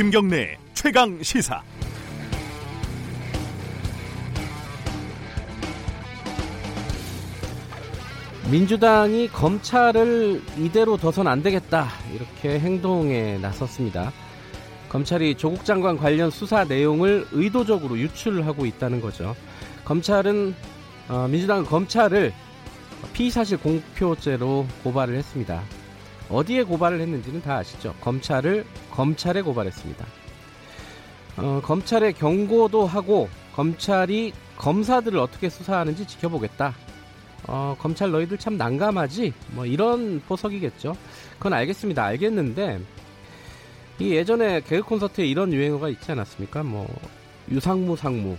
김경래 최강 시사. 민주당이 검찰을 이대로 둬선 안 되겠다 이렇게 행동에 나섰습니다. 검찰이 조국 장관 관련 수사 내용을 의도적으로 유출하고 있다는 거죠. 검찰은 어, 민주당은 검찰을 피의사실 공표죄로 고발을 했습니다. 어디에 고발을 했는지는 다 아시죠? 검찰을 검찰에 고발했습니다. 어, 검찰에 경고도 하고 검찰이 검사들을 어떻게 수사하는지 지켜보겠다. 어, 검찰 너희들 참 난감하지? 뭐 이런 포석이겠죠. 그건 알겠습니다. 알겠는데 이 예전에 개그 콘서트에 이런 유행어가 있지 않았습니까? 뭐 유상무 상무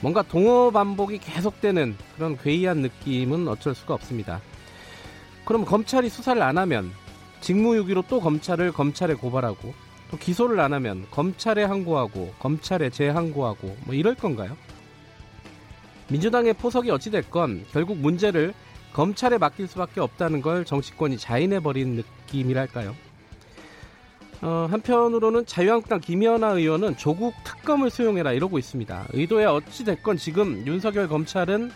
뭔가 동어 반복이 계속되는 그런 괴이한 느낌은 어쩔 수가 없습니다. 그럼 검찰이 수사를 안 하면 직무유기로 또 검찰을 검찰에 고발하고 또 기소를 안 하면 검찰에 항고하고 검찰에 재항고하고 뭐 이럴 건가요? 민주당의 포석이 어찌됐건 결국 문제를 검찰에 맡길 수밖에 없다는 걸 정치권이 자인해버린 느낌이랄까요? 어, 한편으로는 자유한국당 김연아 의원은 조국 특검을 수용해라 이러고 있습니다. 의도에 어찌됐건 지금 윤석열 검찰은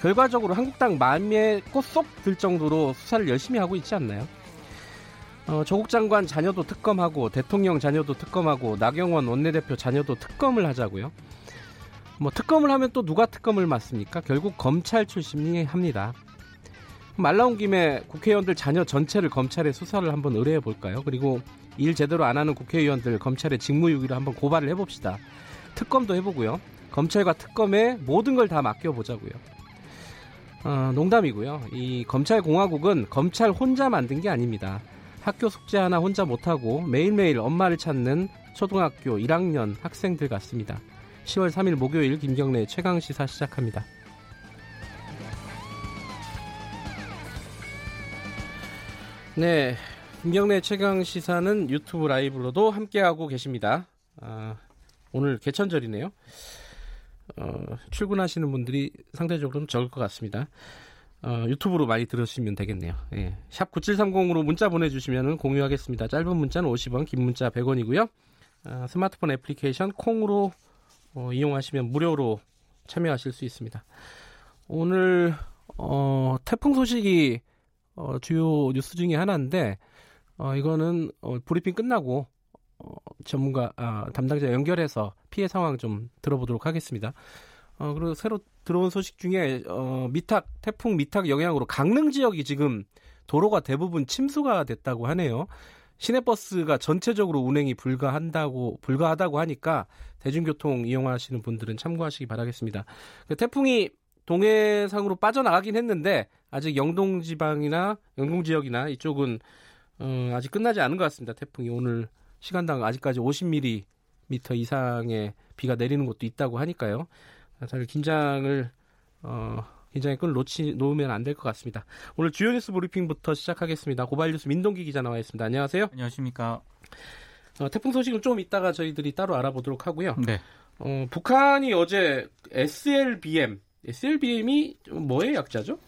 결과적으로 한국당 마음에 꽃쏙 들 정도로 수사를 열심히 하고 있지 않나요? 어, 조국 장관 자녀도 특검하고 대통령 자녀도 특검하고 나경원 원내대표 자녀도 특검을 하자고요. 뭐 특검을 하면 또 누가 특검을 맡습니까? 결국 검찰 출신이 합니다. 말 나온 김에 국회의원들 자녀 전체를 검찰에 수사를 한번 의뢰해 볼까요? 그리고 일 제대로 안 하는 국회의원들 검찰에 직무유기로 한번 고발을 해봅시다. 특검도 해보고요. 검찰과 특검에 모든 걸 다 맡겨보자고요. 어, 농담이고요. 이 검찰 공화국은 검찰 혼자 만든 게 아닙니다. 학교 숙제 하나 혼자 못하고 매일매일 엄마를 찾는 초등학교 1학년 학생들 같습니다. 10월 3일 목요일 김경래 최강 시사 시작합니다. 네, 김경래 최강 시사는 유튜브 라이브로도 함께하고 계십니다. 아, 오늘 개천절이네요. 어, 출근하시는 분들이 상대적으로 는 적을 것 같습니다. 어, 유튜브로 많이 들으시면 되겠네요. 예. 샵 9730으로 문자 보내주시면 공유하겠습니다. 짧은 문자는 50원, 긴 문자 100원이고요. 아, 스마트폰 애플리케이션 콩으로 어, 이용하시면 무료로 참여하실 수 있습니다. 오늘 어, 태풍 소식이 어, 주요 뉴스 중에 하나인데 어, 이거는 어, 브리핑 끝나고 어, 전문가 아, 담당자 연결해서 피해 상황 좀 들어보도록 하겠습니다. 어, 그리고 새로 들어온 소식 중에 어, 미탁 태풍 미탁 영향으로 강릉 지역이 지금 도로가 대부분 침수가 됐다고 하네요. 시내버스가 전체적으로 운행이 불가한다고 불가하다고 하니까 대중교통 이용하시는 분들은 참고하시기 바라겠습니다. 그 태풍이 동해상으로 빠져나가긴 했는데 아직 영동 지방이나 영동 지역이나 이쪽은 어, 아직 끝나지 않은 것 같습니다. 태풍이 오늘 시간당 아직까지 50mm 이상의 비가 내리는 곳도 있다고 하니까요. 다들 긴장을 어, 긴장의 끈을 놓치 놓으면 안 될 것 같습니다. 오늘 주요 뉴스 브리핑부터 시작하겠습니다. 고발 뉴스 민동기 기자 나와 있습니다. 안녕하세요. 안녕하십니까. 어, 태풍 소식은 좀 이따가 저희들이 따로 알아보도록 하고요. 네. 어, 북한이 어제 SLBM, SLBM이 뭐의 약자죠?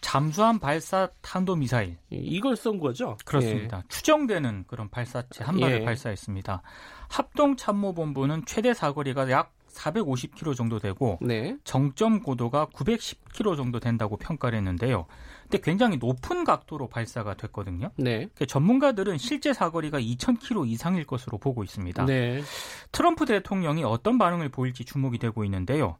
잠수함 발사 탄도 미사일 이걸 쏜 거죠? 그렇습니다. 예. 추정되는 그런 발사체 한 발을 예. 발사했습니다. 합동 참모본부는 최대 사거리가 약 450km 정도 되고 네. 정점 고도가 910km 정도 된다고 평가를 했는데요. 근데 굉장히 높은 각도로 발사가 됐거든요. 네. 전문가들은 실제 사거리가 2,000km 이상일 것으로 보고 있습니다. 네. 트럼프 대통령이 어떤 반응을 보일지 주목이 되고 있는데요.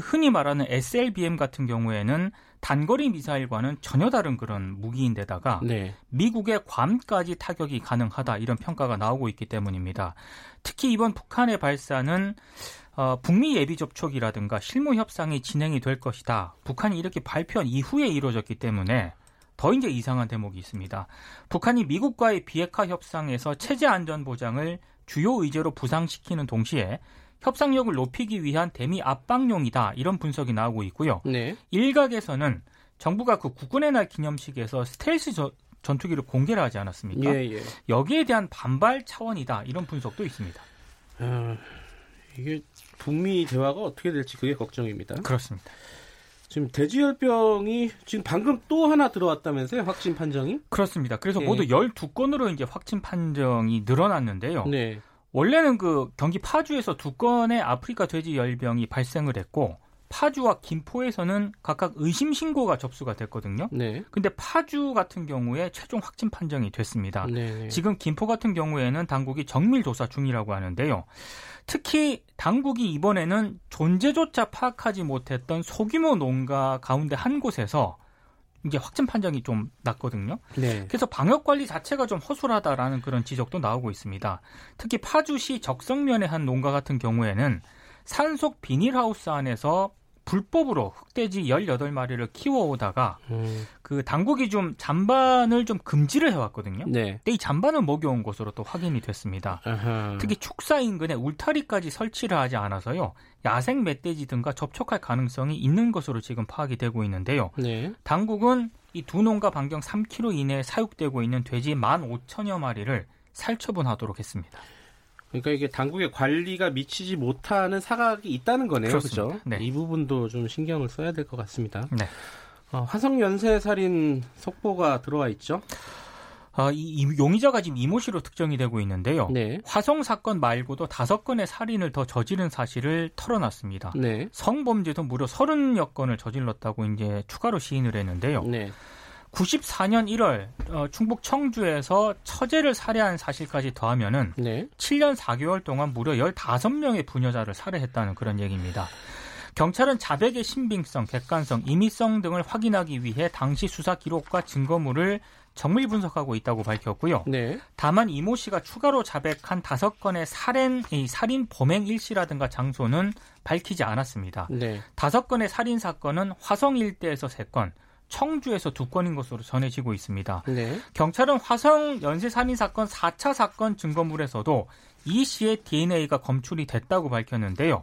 흔히 말하는 SLBM 같은 경우에는 단거리 미사일과는 전혀 다른 그런 무기인데다가 네. 미국의 괌까지 타격이 가능하다 이런 평가가 나오고 있기 때문입니다. 특히 이번 북한의 발사는 어, 북미 예비 접촉이라든가 실무 협상이 진행이 될 것이다. 북한이 이렇게 발표한 이후에 이루어졌기 때문에 더 이제 이상한 대목이 있습니다. 북한이 미국과의 비핵화 협상에서 체제 안전 보장을 주요 의제로 부상시키는 동시에 협상력을 높이기 위한 대미 압박용이다 이런 분석이 나오고 있고요. 네. 일각에서는 정부가 그 국군의 날 기념식에서 스텔스 저, 전투기를 공개를 하지 않았습니까? 예, 예. 여기에 대한 반발 차원이다 이런 분석도 있습니다. 어, 이게 북미 대화가 어떻게 될지 그게 걱정입니다. 그렇습니다. 지금 돼지열병이 지금 방금 또 하나 들어왔다면서요? 확진 판정이? 그렇습니다. 그래서 예. 모두 12건으로 이제 확진 판정이 늘어났는데요. 네. 원래는 그 경기 파주에서 두 건의 아프리카 돼지 열병이 발생을 했고 파주와 김포에서는 각각 의심 신고가 접수가 됐거든요. 네. 근데 파주 같은 경우에 최종 확진 판정이 됐습니다. 네. 지금 김포 같은 경우에는 당국이 정밀 조사 중이라고 하는데요. 특히 당국이 이번에는 존재조차 파악하지 못했던 소규모 농가 가운데 한 곳에서 이제 확진 판정이 좀 났거든요. 네. 그래서 방역 관리 자체가 좀 허술하다라는 그런 지적도 나오고 있습니다. 특히 파주시 적성면의 한 농가 같은 경우에는 산속 비닐하우스 안에서 불법으로 흑돼지 18마리를 키워오다가 음. 그 당국이 좀 잔반을 좀 금지를 해왔거든요. 네. 근데 이 잔반을 먹여온 것으로 또 확인이 됐습니다. 아하. 특히 축사 인근에 울타리까지 설치를 하지 않아서요. 야생 멧돼지 등과 접촉할 가능성이 있는 것으로 지금 파악이 되고 있는데요. 네. 당국은 이 두 농가 반경 3km 이내에 사육되고 있는 돼지 15,000여 마리를 살처분하도록 했습니다. 그러니까 이게 당국의 관리가 미치지 못하는 사각이 있다는 거네요. 그렇죠? 네. 이 부분도 좀 신경을 써야 될 것 같습니다. 네. 어, 화성 연쇄 살인 속보가 들어와 있죠. 아, 이, 이, 용의자가 지금 이모 씨로 특정이 되고 있는데요. 네. 화성 사건 말고도 다섯 건의 살인을 더 저지른 사실을 털어놨습니다. 네. 성범죄도 무려 서른여 건을 저질렀다고 이제 추가로 시인을 했는데요. 네. 94년 1월 어, 충북 청주에서 처제를 살해한 사실까지 더하면은 네. 7년 4개월 동안 무려 15명의 부녀자를 살해했다는 그런 얘기입니다. 경찰은 자백의 신빙성, 객관성, 임의성 등을 확인하기 위해 당시 수사 기록과 증거물을 정밀 분석하고 있다고 밝혔고요. 네. 다만 이모 씨가 추가로 자백한 다섯 건의 살인, 살인 범행 일시라든가 장소는 밝히지 않았습니다. 네. 다섯 건의 살인 사건은 화성 일대에서 세 건, 청주에서 두 건인 것으로 전해지고 있습니다. 네. 경찰은 화성 연쇄 살인 사건 4차 사건 증거물에서도 이 씨의 DNA가 검출이 됐다고 밝혔는데요.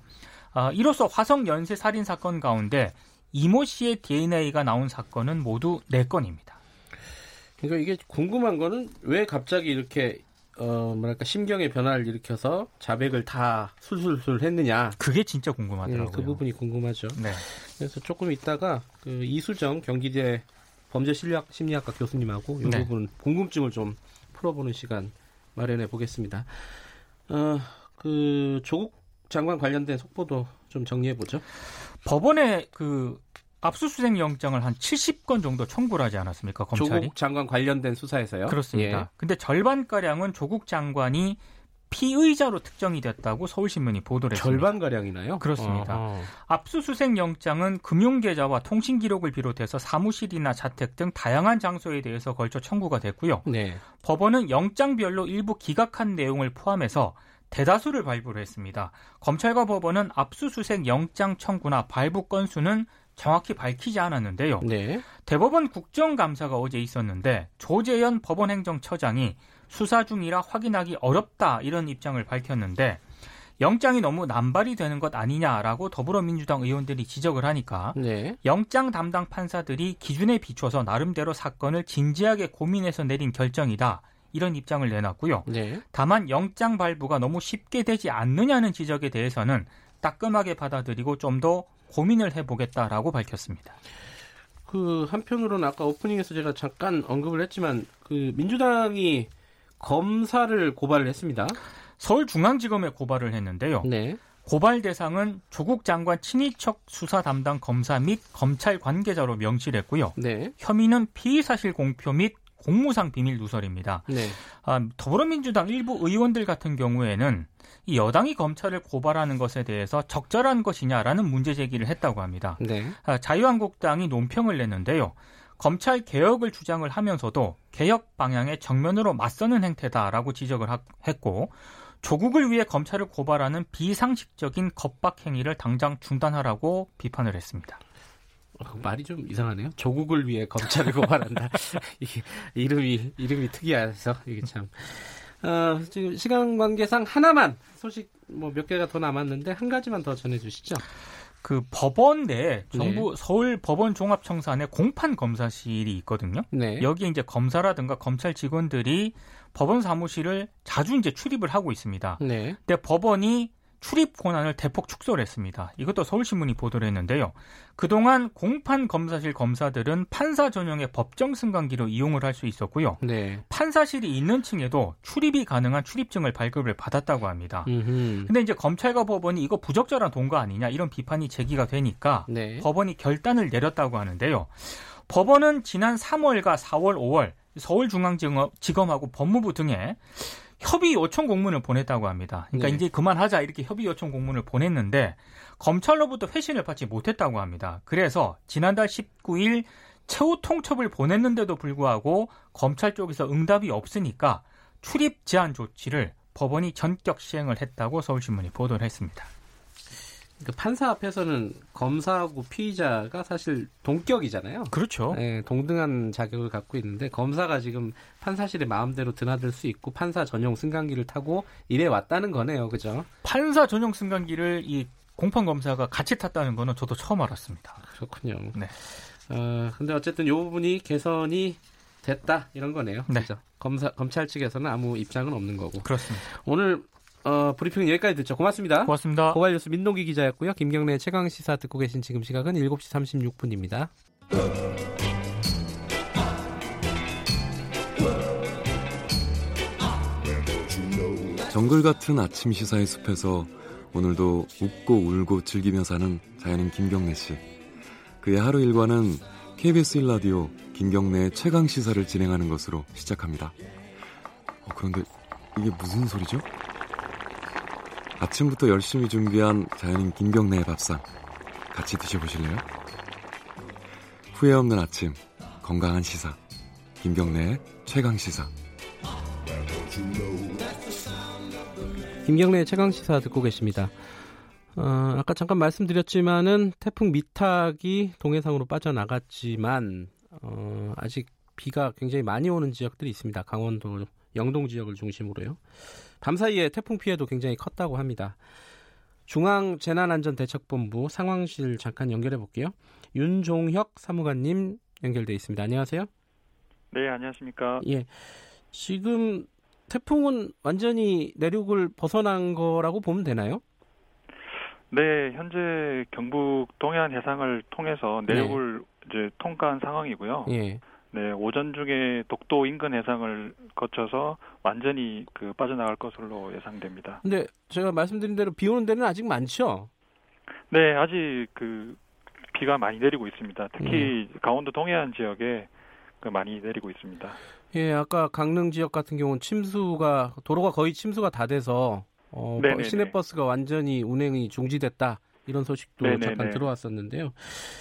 아, 이로써 화성 연쇄 살인 사건 가운데 이모 씨의 DNA가 나온 사건은 모두 4건입니다. 그러니까 이게 궁금한 거는 왜 갑자기 이렇게 어 뭐랄까 심경의 변화를 일으켜서 자백을 다 술술술 했느냐. 그게 진짜 궁금하더라고요. 네, 그 부분이 궁금하죠. 네. 그래서 조금 있다가 그 이수정 경기대 범죄 심리학 심리학과 교수님하고 이 네. 부분 궁금증을 좀 풀어보는 시간 마련해 보겠습니다. 어그 조국 장관 관련된 속보도 좀 정리해 보죠. 법원에 그 압수수색 영장을 한 70건 정도 청구를 하지 않았습니까? 검찰이. 조국 장관 관련된 수사에서요? 그렇습니다. 예. 근데 절반 가량은 조국 장관이 피의자로 특정이 됐다고 서울신문이 보도를 했습니다. 절반 가량이나요? 그렇습니다. 어허. 압수수색 영장은 금융계좌와 통신기록을 비롯해서 사무실이나 자택 등 다양한 장소에 대해서 걸쳐 청구가 됐고요. 네. 법원은 영장별로 일부 기각한 내용을 포함해서 대다수를 발부를 했습니다. 검찰과 법원은 압수수색 영장 청구나 발부 건수는 정확히 밝히지 않았는데요. 네. 대법원 국정감사가 어제 있었는데 조재현 법원행정처장이 수사 중이라 확인하기 어렵다 이런 입장을 밝혔는데 영장이 너무 남발이 되는 것 아니냐라고 더불어민주당 의원들이 지적을 하니까 네. 영장 담당 판사들이 기준에 비춰서 나름대로 사건을 진지하게 고민해서 내린 결정이다. 이런 입장을 내놨고요. 네. 다만 영장 발부가 너무 쉽게 되지 않느냐는 지적에 대해서는 따끔하게 받아들이고 좀 더 고민을 해보겠다라고 밝혔습니다. 그 한편으로는 아까 오프닝에서 제가 잠깐 언급을 했지만 그 민주당이 검사를 고발을 했습니다. 서울중앙지검에 고발을 했는데요. 네. 고발 대상은 조국 장관 친인척 수사 담당 검사 및 검찰 관계자로 명시했고요. 네. 혐의는 피의 사실 공표 및 공무상 비밀 누설입니다. 네. 아, 더불어민주당 일부 의원들 같은 경우에는 이 여당이 검찰을 고발하는 것에 대해서 적절한 것이냐라는 문제 제기를 했다고 합니다. 네. 아, 자유한국당이 논평을 냈는데요. 검찰 개혁을 주장을 하면서도 개혁 방향에 정면으로 맞서는 행태다라고 지적을 했고 조국을 위해 검찰을 고발하는 비상식적인 겁박 행위를 당장 중단하라고 비판을 했습니다. 어, 말이 좀 이상하네요. 조국을 위해 검찰을 고발한다. 이게 이름이 이름이 특이해서 이게 참. 어, 지금 시간 관계상 하나만 소식 뭐 몇 개가 더 남았는데 한 가지만 더 전해주시죠. 그 법원 내 정부 네. 서울 법원 종합청산에 공판 검사실이 있거든요. 네. 여기에 이제 검사라든가 검찰 직원들이 법원 사무실을 자주 이제 출입을 하고 있습니다. 네. 근데 법원이 출입 권한을 대폭 축소를 했습니다. 이것도 서울신문이 보도를 했는데요. 그동안 공판 검사실 검사들은 판사 전용의 법정 승강기로 이용을 할 수 있었고요. 네. 판사실이 있는 층에도 출입이 가능한 출입증을 발급을 받았다고 합니다. 음흠. 근데 이제 검찰과 법원이 이거 부적절한 동거 아니냐 이런 비판이 제기가 되니까 네. 법원이 결단을 내렸다고 하는데요. 법원은 지난 3월과 4월, 5월 서울중앙지검하고 법무부 등에 협의 요청 공문을 보냈다고 합니다. 그러니까 네. 이제 그만하자 이렇게 협의 요청 공문을 보냈는데 검찰로부터 회신을 받지 못했다고 합니다. 그래서 지난달 19일 최후 통첩을 보냈는데도 불구하고 검찰 쪽에서 응답이 없으니까 출입 제한 조치를 법원이 전격 시행을 했다고 서울신문이 보도를 했습니다. 그 판사 앞에서는 검사하고 피의자가 사실 동격이잖아요. 그렇죠. 네, 동등한 자격을 갖고 있는데 검사가 지금 판사실에 마음대로 드나들 수 있고 판사 전용 승강기를 타고 이래 왔다는 거네요. 그죠? 판사 전용 승강기를 이 공판 검사가 같이 탔다는 거는 저도 처음 알았습니다. 그렇군요. 네. 어, 근데 어쨌든 이 부분이 개선이 됐다 이런 거네요. 네. 그죠? 검사 검찰 측에서는 아무 입장은 없는 거고. 그렇습니다. 오늘 어, 브리핑 여기까지 듣죠. 고맙습니다. 고맙습니다. 고발 뉴스 민동기 기자였고요. 김경래 최강 시사 듣고 계신 지금 시각은 7시 36분입니다. 정글 같은 아침 시사의 숲에서 오늘도 웃고 울고 즐기며 사는 자연인 김경래 씨. 그의 하루 일과는 KBS 1라디오 김경래의 최강 시사를 진행하는 것으로 시작합니다. 어, 그런데 이게 무슨 소리죠? 아침부터 열심히 준비한 자연인 김경래의 밥상 같이 드셔보실래요? 후회 없는 아침 건강한 시사 김경래의 최강 시사 김경래의 최강 시사 듣고 계십니다. 어, 아까 잠깐 말씀드렸지만은 태풍 미탁이 동해상으로 빠져나갔지만 어, 아직 비가 굉장히 많이 오는 지역들이 있습니다. 강원도 영동 지역을 중심으로요. 밤 사이에 태풍 피해도 굉장히 컸다고 합니다. 중앙재난안전대책본부 상황실 잠깐 연결해 볼게요. 윤종혁 사무관님 연결돼 있습니다. 안녕하세요. 네, 안녕하십니까. 예. 지금 태풍은 완전히 내륙을 벗어난 거라고 보면 되나요? 네, 현재 경북 동해안 해상을 통해서 내륙을 네. 이제 통과한 상황이고요. 예. 네, 오전 중에 독도 인근 해상을 거쳐서 완전히 그 빠져나갈 것으로 예상됩니다. 근데 제가 말씀드린 대로 비 오는 데는 아직 많죠? 네, 아직 그 비가 많이 내리고 있습니다. 특히 음. 강원도 동해안 지역에 그 많이 내리고 있습니다. 예, 아까 강릉 지역 같은 경우는 침수가 도로가 거의 침수가 다 돼서 어, 시내 버스가 완전히 운행이 중지됐다. 이런 소식도 네네네. 잠깐 들어왔었는데요.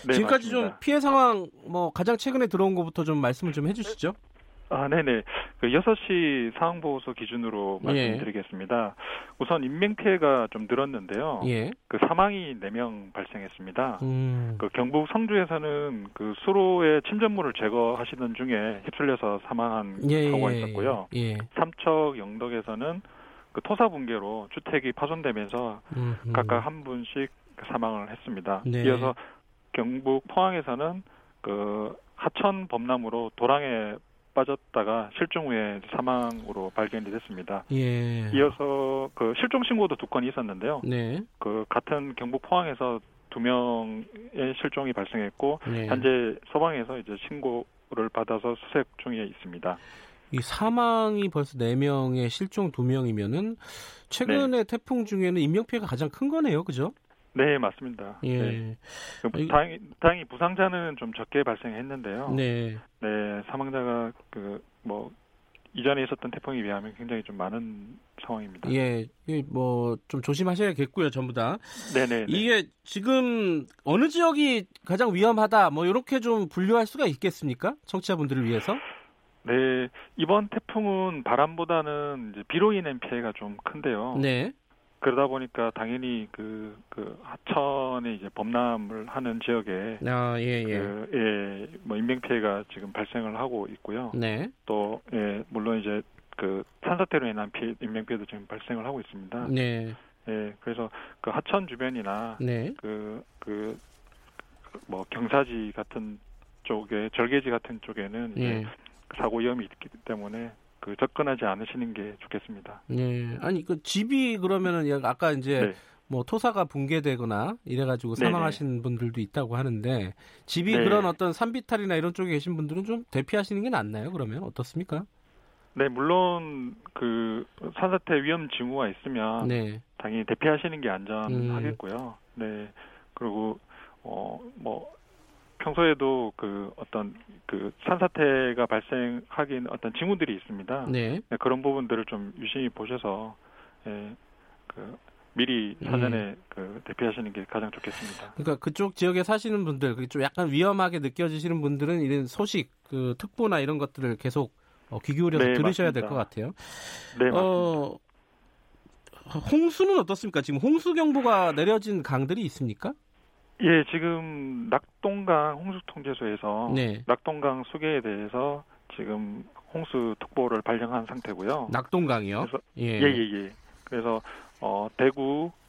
네, 지금까지 맞습니다. 좀 피해 상황 뭐 가장 최근에 들어온 것부터 좀 말씀을 좀 해주시죠. 아, 네네. 그 6시 상황보고서 기준으로 예. 말씀드리겠습니다. 예. 우선 인명피해가 좀 늘었는데요. 예. 그 사망이 4명 발생했습니다. 음. 그 경북 성주에서는 그 수로의 침전물을 제거하시는 중에 휩쓸려서 사망한 예, 사고가 예, 있었고요. 예. 삼척 영덕에서는 그 토사 붕괴로 주택이 파손되면서 음흠. 각각 한 분씩 사망을 했습니다. 네. 이어서 경북 포항에서는 그 하천 범람으로 도랑에 빠졌다가 실종 후에 사망으로 발견이 됐습니다. 예. 이어서 그 실종 신고도 두 건이 있었는데요. 네. 그 같은 경북 포항에서 두 명의 실종이 발생했고 네. 현재 서방에서 이제 신고를 받아서 수색 중에 있습니다. 이 사망이 벌써 4명에 실종 2명이면은 최근에 네. 태풍 중에는 인명 피해가 가장 큰 거네요. 그죠? 네, 맞습니다. 예. 네. 그 다행히, 다행히 부상자는 좀 적게 발생했는데요. 네. 네, 사망자가 그 뭐 이전에 있었던 태풍에 비하면 굉장히 좀 많은 상황입니다. 예, 뭐 좀 조심하셔야겠고요, 전부 다. 네네. 이게 지금 어느 지역이 가장 위험하다, 뭐 이렇게 좀 분류할 수가 있겠습니까, 청취자분들을 위해서? 네, 이번 태풍은 바람보다는 비로 인한 피해가 좀 큰데요. 네. 그러다 보니까 당연히 그, 그 하천에 이제 범람을 하는 지역에 아, 예, 예. 그, 예, 뭐 인명 피해가 지금 발생을 하고 있고요. 네. 또 예, 물론 이제 그 산사태로 인한 피해, 인명 피해도 지금 발생을 하고 있습니다. 네. 예, 그래서 그 하천 주변이나 네. 그, 그, 뭐 경사지 같은 쪽에 절개지 같은 쪽에는 예. 사고 위험이 있기 때문에 그 접근하지 않으시는 게 좋겠습니다. 네, 아니 그 집이 그러면은 아까 이제 네. 뭐 토사가 붕괴되거나 이래가지고 사망하신 네네. 분들도 있다고 하는데 집이 네. 그런 어떤 산비탈이나 이런 쪽에 계신 분들은 좀 대피하시는 게 낫나요? 그러면 어떻습니까? 네, 물론 그 산사태 위험 징후가 있으면 네. 당연히 대피하시는 게 안전하겠고요. 음. 네, 그리고 어 뭐 평소에도 그 어떤 그 산사태가 발생하긴 어떤 징후들이 있습니다. 네. 네 그런 부분들을 좀 유심히 보셔서 예, 그 미리 사전에 예. 그 대피하시는 게 가장 좋겠습니다. 그러니까 그쪽 지역에 사시는 분들, 좀 약간 위험하게 느껴지시는 분들은 이런 소식, 그 특보나 이런 것들을 계속 어, 귀 기울여서 네, 들으셔야 될 것 같아요. 네, 어, 홍수는 어떻습니까? 지금 홍수 경보가 내려진 강들이 있습니까? 예, 지금 낙동강 홍수통제소에서 네. 낙동강 수계에 대해서 지금 홍수 특보를 발령한 상태고요. 낙동강이요? 그래서, 예, 예, 예. 예. 그래서 어, 대구, 어,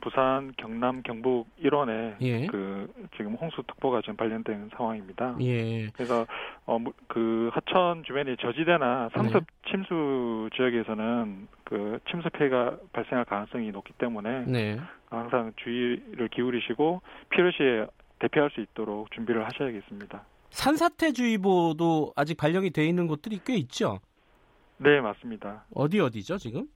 부산, 경남, 경북 일원에 예. 그 지금 홍수 특보가 지금 발령된 상황입니다. 예. 그래서 어, 그 하천 주변의 저지대나 상습 네. 침수 지역에서는 그 침수 피해가 발생할 가능성이 높기 때문에 네. 항상 주의를 기울이시고 필요시에 대피할 수 있도록 준비를 하셔야겠습니다. 산사태주의보도 아직 발령이 돼 있는 곳들이 꽤 있죠? 네, 맞습니다. 어디 어디죠, 지금?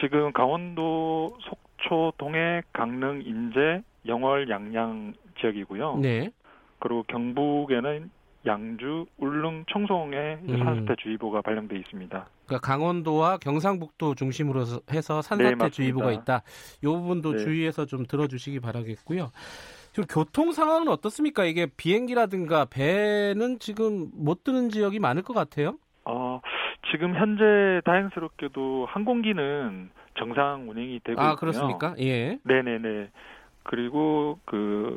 지금 강원도 속 초, 동해, 강릉, 인제, 영월, 양양 지역이고요. 네. 그리고 경북에는 양주, 울릉, 청송에 음. 산사태주의보가 발령돼 있습니다. 그러니까 강원도와 경상북도 중심으로 해서 산사태주의보가 네, 있다. 이 부분도 네. 주의해서 좀 들어주시기 바라겠고요. 지금 교통 상황은 어떻습니까? 이게 비행기라든가 배는 지금 못 뜨는 지역이 많을 것 같아요. 어, 지금 현재 다행스럽게도 항공기는 정상 운행이 되고 아, 있고요. 그렇습니까? 예. 네네네. 그리고 그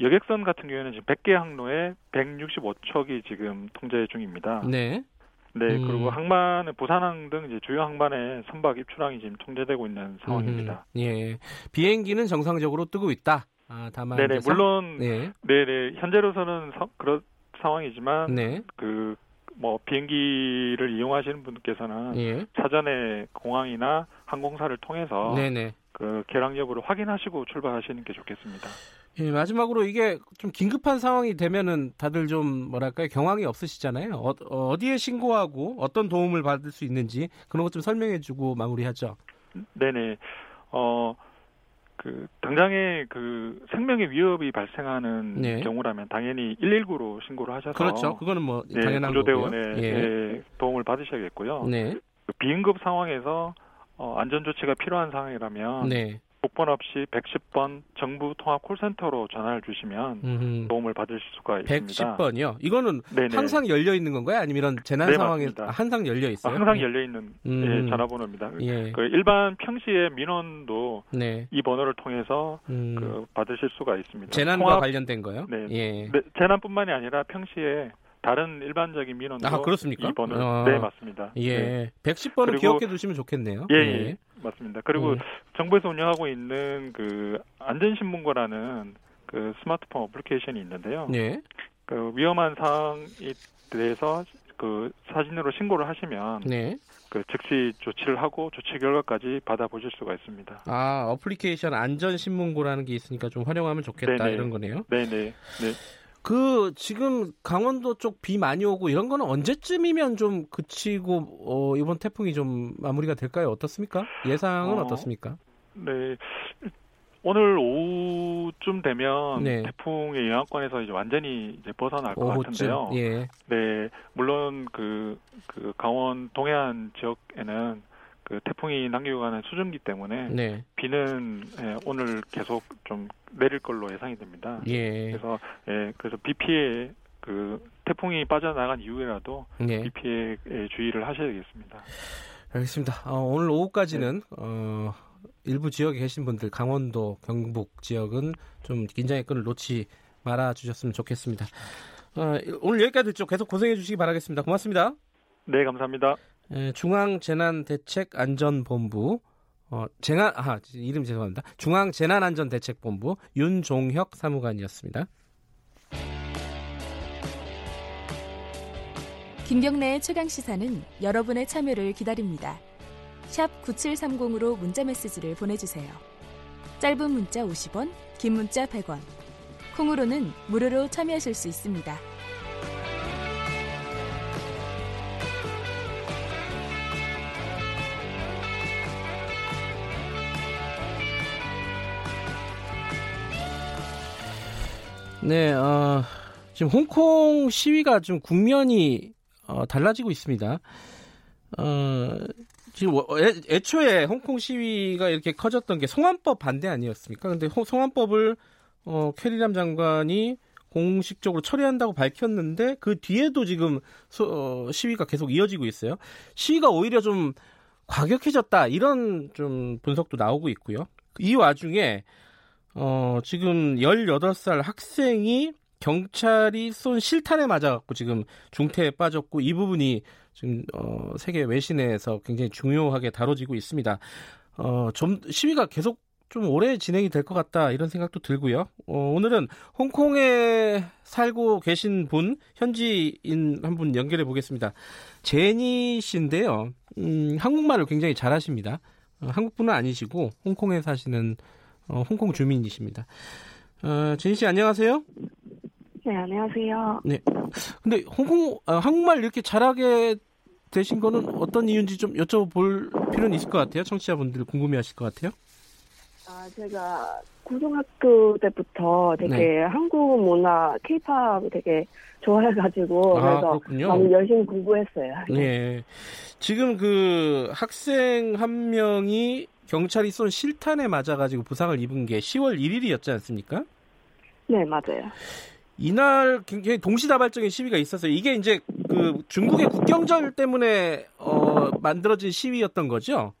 여객선 같은 경우에는 지금 100개 항로에 165척이 지금 통제 중입니다. 네. 네, 음. 그리고 항만은 부산항 등 이제 주요 항만의 선박 입출항이 지금 통제되고 있는 상황입니다. 음, 예. 비행기는 정상적으로 뜨고 있다. 아, 다만 네네 물론 네. 네네 현재로서는 서, 그런 상황이지만 네. 그뭐 비행기를 이용하시는 분께서는 예. 사전에 공항이나 항공사를 통해서 네네. 그 결항 여부를 확인하시고 출발하시는 게 좋겠습니다. 예, 마지막으로 이게 좀 긴급한 상황이 되면은 다들 좀 뭐랄까요 경황이 없으시잖아요. 어, 디에 신고하고 어떤 도움을 받을 수 있는지 그런 것 좀 설명해주고 마무리하죠. 네네. 어. 그 당장에 그 생명의 위협이 발생하는 네. 경우라면 당연히 119로 신고를 하셔서 그렇죠. 그거는 뭐 네, 당연한 구조대원의 예. 도움을 받으셔야겠고요. 네. 그 비응급 상황에서 어, 안전 조치가 필요한 상황이라면 네. 복번 없이 110번 정부 통합 콜센터로 전화를 주시면 음흠. 도움을 받으실 수가 있습니다. 110번이요? 이거는 네네. 항상 열려 있는 건가요? 아니면 이런 재난 네, 상황에 아, 항상 열려 있어요? 아, 항상 네. 열려 있는 음. 예, 전화번호입니다. 예. 그 일반 평시에 민원도 네. 이 번호를 통해서 음. 그 받으실 수가 있습니다. 재난과 통합, 관련된 거요? 네. 예. 네, 재난뿐만이 아니라 평시에 다른 일반적인 민원도 아, 그렇습니까? 이 번호 어. 네 맞습니다. 예, 네. 110번을 기억해 두시면 좋겠네요. 예, 예. 예. 맞습니다. 그리고 음. 정부에서 운영하고 있는 그 안전신문고라는 그 스마트폰 어플리케이션이 있는데요. 네. 그 위험한 사항에 대해서 그 사진으로 신고를 하시면 네. 그 즉시 조치를 하고 조치 결과까지 받아보실 수가 있습니다. 아 어플리케이션 안전신문고라는 게 있으니까 좀 활용하면 좋겠다 네네. 이런 거네요. 네네. 네. 그 지금 강원도 쪽 비 많이 오고 이런 거는 언제쯤이면 좀 그치고 어, 이번 태풍이 좀 마무리가 될까요? 어떻습니까? 예상은 어, 떻습니까 네. 오늘 오후쯤 되면 네. 태풍의 영향권에서 이제 완전히 이제 벗어날 것 오후쯤? 같은데요. 예. 네, 물론 그, 그 강원 동해안 지역에는 그 태풍이 남기고 가는 수증기 때문에 네. 비는 예, 오늘 계속 좀 내릴 걸로 예상이 됩니다. 예. 그래서 예, 그래서 비 피해 그 태풍이 빠져나간 이후에라도 예. 비 피해에 주의를 하셔야겠습니다. 알겠습니다. 어, 오늘 오후까지는 네. 어, 일부 지역에 계신 분들 강원도, 경북 지역은 좀 긴장의 끈을 놓지 말아 주셨으면 좋겠습니다. 어, 오늘 여기까지 듣죠. 계속 고생해 주시기 바라겠습니다. 고맙습니다. 네, 감사합니다. 중앙재난대책안전본부 어, 재난 아 이름 죄송합니다. 중앙재난안전대책본부 윤종혁 사무관이었습니다. 김경래의 최강 시사는 여러분의 참여를 기다립니다. 샵 9730으로 문자 메시지를 보내주세요. 짧은 문자 50원, 긴 문자 100원. 콩으로는 무료로 참여하실 수 있습니다. 네, 어, 지금 홍콩 시위가 좀 국면이 어, 달라지고 있습니다. 어, 지금 애, 애초에 홍콩 시위가 이렇게 커졌던 게 송환법 반대 아니었습니까? 근데 송환법을 어, 캐리람 장관이 공식적으로 처리한다고 밝혔는데 그 뒤에도 지금 소, 어, 시위가 계속 이어지고 있어요. 시위가 오히려 좀 과격해졌다 이런 좀 분석도 나오고 있고요. 이 와중에 어, 지금 18살 학생이 경찰이 쏜 실탄에 맞아갖고 지금 중태에 빠졌고 이 부분이 지금 어, 세계 외신에서 굉장히 중요하게 다뤄지고 있습니다. 어, 좀 시위가 계속 좀 오래 진행이 될 것 같다 이런 생각도 들고요. 어, 오늘은 홍콩에 살고 계신 분 현지인 한 분 연결해 보겠습니다. 제니 씨인데요. 음, 한국말을 굉장히 잘하십니다. 어, 한국분은 아니시고 홍콩에 사시는 어, 홍콩 주민이십니다. 어, 제니 씨 안녕하세요. 네, 안녕하세요. 네. 근데 홍콩 아, 한국말 이렇게 잘하게 되신 거는 어떤 이유인지 좀 여쭤볼 필요는 있을 것 같아요. 청취자분들 궁금해 하실 것 같아요. 아, 제가 고등학교 때부터 되게 네. 한국 문화, 케이팝 되게 좋아해가지고 아, 그래서 그렇군요. 많이 열심히 공부했어요. 네. 지금 그 학생 한 명이 경찰이 쏜 실탄에 맞아가지고 부상을 입은 게 10월 1일이었지 않습니까? 네, 맞아요. 이날 굉장히 동시다발적인 시위가 있었어요. 이게 이제 그 중국의 국경절 때문에 어, 만들어진 시위였던 거죠?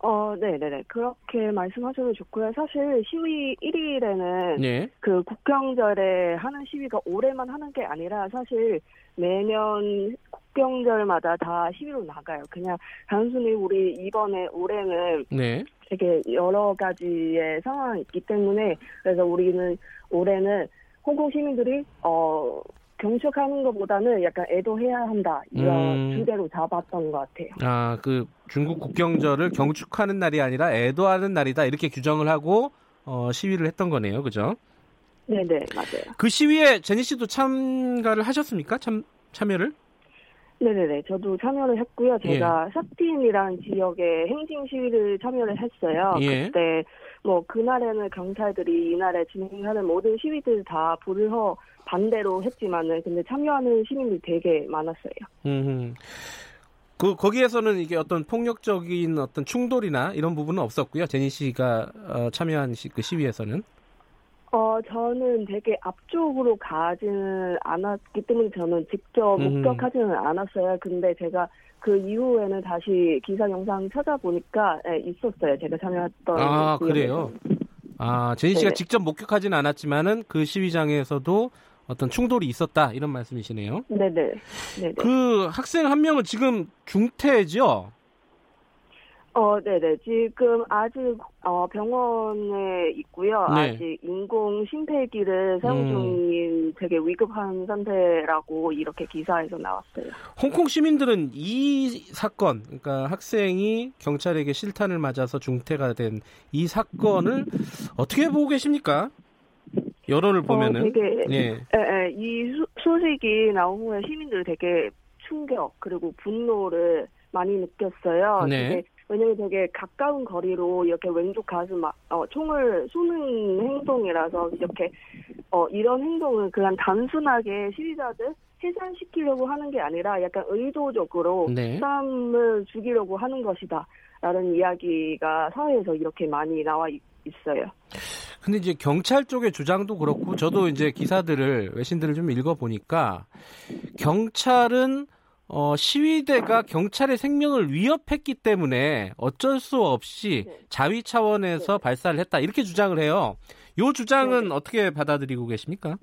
어, 네 네 네. 그렇게 말씀하셔도 좋고요. 사실 시위 1일에는 네. 그 국경절에 하는 시위가 올해만 하는 게 아니라 사실 매년 국경절마다 다 시위로 나가요. 그냥 단순히 우리 이번에 올해는 네. 되게 여러 가지의 상황이 있기 때문에 그래서 우리는 올해는 홍콩 시민들이 어 경축하는 것보다는 약간 애도해야 한다 이런 음. 주제로 잡았던 것 같아요. 아, 그 중국 국경절을 경축하는 날이 아니라 애도하는 날이다 이렇게 규정을 하고 어, 시위를 했던 거네요, 그죠? 네네 맞아요. 그 시위에 제니 씨도 참가를 하셨습니까? 참 참여를? 네네네. 저도 참여를 했고요. 제가 예. 샤틴이라는 지역의 행진 시위를 참여를 했어요. 예. 그때 뭐 그날에는 경찰들이 이날에 진행하는 모든 시위들 다 불허 반대로 했지만은 근데 참여하는 시민들이 되게 많았어요. 음. 그 거기에서는 이게 어떤 폭력적인 어떤 충돌이나 이런 부분은 없었고요. 제니 씨가 어, 참여한 시, 그 시위에서는. 어, 저는 되게 앞쪽으로 가지는 않았기 때문에 저는 직접 음. 목격하지는 않았어요. 근데 제가 그 이후에는 다시 기사 영상 찾아보니까 네, 있었어요. 제가 참여했던. 아, 그래요? 아, 제니 씨가 네 직접 목격하지는 않았지만은 그 시위장에서도 어떤 충돌이 있었다 이런 말씀이시네요. 네네. 네네. 그 학생 한 명은 지금 중태죠? 어, 네네. 지금 아직 어, 병원에 있고요. 네. 아직 인공 심폐기를 사용 음. 중인 되게 위급한 상태라고 이렇게 기사에서 나왔어요. 홍콩 시민들은 이 사건, 그러니까 학생이 경찰에게 실탄을 맞아서 중태가 된 이 사건을 어떻게 보고 계십니까? 여론을 어, 보면은 어, 되게 예. 에, 에, 이 소식이 나온 후에 시민들 되게 충격 그리고 분노를 많이 느꼈어요. 네. 왜냐면 되게 가까운 거리로 이렇게 왼쪽 가슴 막 어, 총을 쏘는 행동이라서 이렇게 어, 이런 행동은 그냥 단순하게 시위자들 해산시키려고 하는 게 아니라 약간 의도적으로 네. 사람을 죽이려고 하는 것이다. 라는 이야기가 사회에서 이렇게 많이 나와 있, 있어요. 근데 이제 경찰 쪽의 주장도 그렇고 저도 이제 기사들을 외신들을 좀 읽어 보니까 경찰은 어, 시위대가 경찰의 생명을 위협했기 때문에 어쩔 수 없이 네. 자위 차원에서 네. 발사를 했다 이렇게 주장을 해요. 이 주장은 네. 어떻게 받아들이고 계십니까?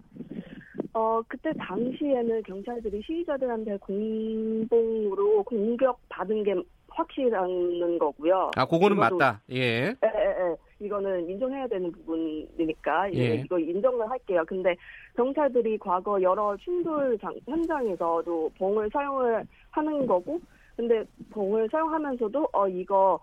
어, 그때 당시에는 경찰들이 시위자들한테 공봉으로 공격 받은 게 확실한 거고요. 아, 그거는 맞다. 예. 예, 예, 예. 이거는 인정해야 되는 부분이니까 예. 이거 인정을 할게요. 근데 경찰들이 과거 여러 충돌 장, 현장에서도 봉을 사용을 하는 거고, 근데 봉을 사용하면서도 어 이거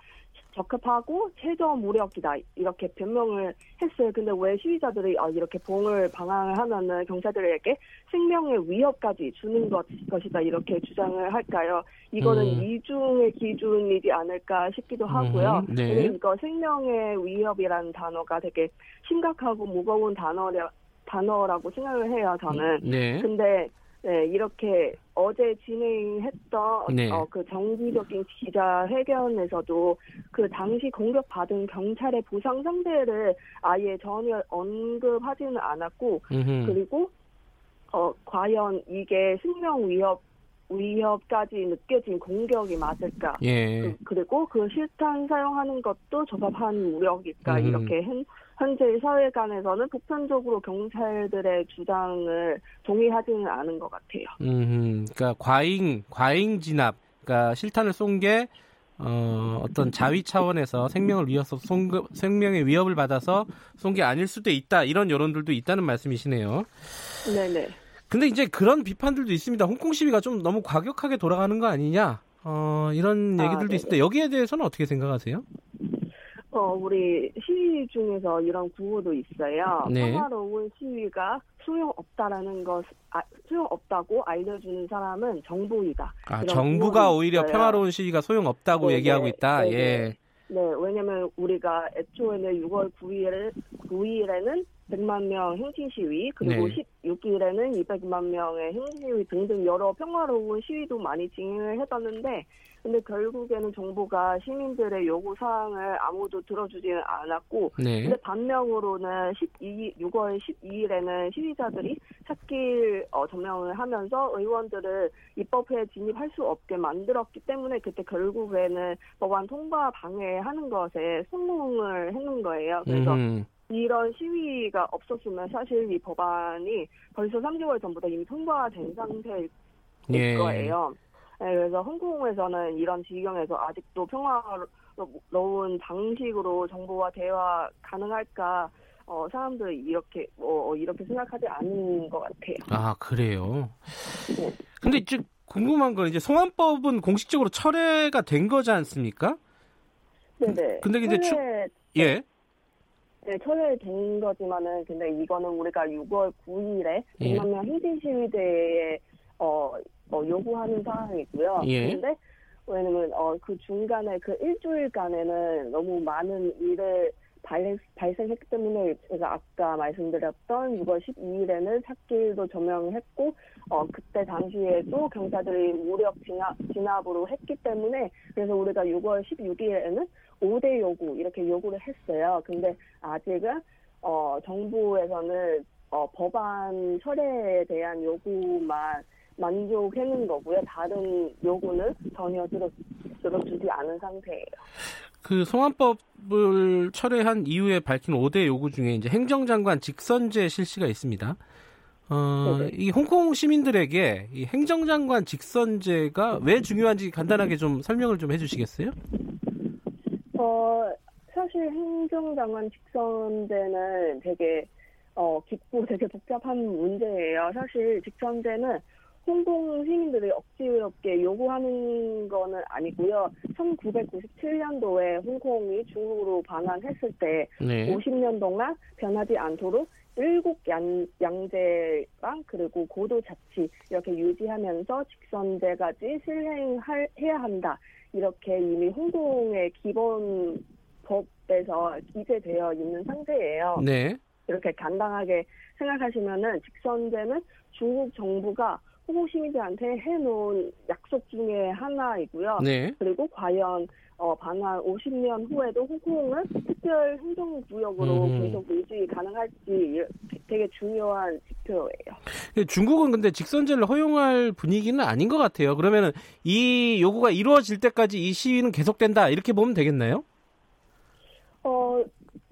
적합하고 최저 무력이다 이렇게 변명을 했어요. 근데 왜 시위자들이 어, 이렇게 봉을 방황을 하면은 경찰들에게 생명의 위협까지 주는 것, 것이다 이렇게 주장을 할까요? 이거는 음. 이중의 기준이지 않을까 싶기도 하고요. 음, 네. 이거 생명의 위협이라는 단어가 되게 심각하고 무거운 단어라, 단어라고 생각을 해요. 저는. 네. 근데 네, 이렇게 어제 진행했던 네. 어, 그 정기적인 기자회견에서도 그 당시 공격받은 경찰의 보상 상대를 아예 전혀 언급하지는 않았고 음흠. 그리고 어 과연 이게 생명 위협 위협까지 느껴진 공격이 맞을까? 예. 그, 리고그 실탄 사용하는 것도 적합한 무력일까? 음. 이렇게 현재 사회관에서는 보편적으로 경찰들의 주장을 동의하지는 않은 것 같아요. 음, 그러니까 과잉 과잉 진압, 그러니까 실탄을 쏜 게 어, 어떤 자위 차원에서 생명을 위해서 쏜, 생명의 위협을 받아서 쏜 게 아닐 수도 있다 이런 여론들도 있다는 말씀이시네요. 네네. 근데 이제 그런 비판들도 있습니다. 홍콩 시위가 좀 너무 과격하게 돌아가는 거 아니냐? 어, 이런 아, 얘기들도 아, 있는데 여기에 대해서는 어떻게 생각하세요? 어, 우리 시위 중에서 이런 구호도 있어요. 네. 평화로운 시위가 소용없다라는 것, 아, 소용없다고 알려주는 사람은 정부이다. 아, 정부가 오히려 있어요. 평화로운 시위가 소용없다고 네 얘기하고 있다. 네 예. 네, 왜냐면 우리가 애초에는 6월 9일에 9일에는 100만 명 행진 시위 그리고 네. 16일에는 200만 명의 행진 시위 등등 여러 평화로운 시위도 많이 진행을 해봤는데 근데 결국에는 정부가 시민들의 요구 사항을 아무도 들어주지는 않았고 네. 근데 반면으로는 12 6월 12일에는 시위자들이 찾길 어, 점령을 하면서 의원들을 입법에 진입할 수 없게 만들었기 때문에 그때 결국에는 법안 통과 방해하는 것에 성공을 했는 거예요. 그래서 음. 이런 시위가 없었으면 사실 이 법안이 벌써 3개월 전부터 이미 통과된 상태일 예. 거예요. 네, 그래서 홍콩에서는 이런 지경에서 아직도 평화로운 방식으로 정부와 대화 가능할까 어, 사람들이 이렇게 뭐 이렇게 생각하지 않는 것 같아요. 아 그래요. 네. 근데 이제 궁금한 건 이제 송환법은 공식적으로 철회가 된 거지 않습니까? 네네. 근데 이제 철 추... 예. 네, 철회된 거지만은 근데 이거는 우리가 6월 9일에 100만 명 행진 시위대에 어, 어, 요구하는 사항이고요. 예. 근데 왜냐면 어, 그 중간에 그 일주일간에는 너무 많은 일을 발, 발생했기 때문에 제가 아까 말씀드렸던 6월 12일에는 찾길도 점령했고 어 그때 당시에도 경찰들이 무력 진압, 진압으로 했기 때문에 그래서 우리가 6월 16일에는 5대 요구 이렇게 요구를 했어요. 근데 아직은 어 정부에서는 어 법안 철회에 대한 요구만 만족해는 거고요. 다른 요구는 전혀 들어, 들어주지 않은 상태예요. 그 송환법을 철회한 이후에 밝힌 5대 요구 중에 이제 행정장관 직선제 실시가 있습니다. 어, 이 홍콩 시민들에게 이 행정장관 직선제가 왜 중요한지 간단하게 좀 설명을 좀 해주시겠어요? 어, 사실 행정장관 직선제는 되게 어, 깊고 되게 복잡한 문제예요. 사실 직선제는 홍콩 시민들이 억지롭게 요구하는 거는 아니고요. 1997년도에 홍콩이 중국으로 반환했을 때 네. 50년 동안 변하지 않도록 일국 양, 양제랑 그리고 고도 자치 이렇게 유지하면서 직선제까지 실행해야 한다. 이렇게 이미 홍콩의 기본 법에서 기재되어 있는 상태예요. 네. 이렇게 간단하게 생각하시면은 직선제는 중국 정부가 홍콩 시민들한테 해놓은 약속 중에 하나이고요. 네. 그리고 과연 어, 반환 50년 후에도 홍콩은 특별 행정구역으로 음. 계속 유지 가능할지 되게 중요한 지표예요. 중국은 근데 직선제를 허용할 분위기는 아닌 것 같아요. 그러면 이 요구가 이루어질 때까지 이 시위는 계속된다 이렇게 보면 되겠나요? 어,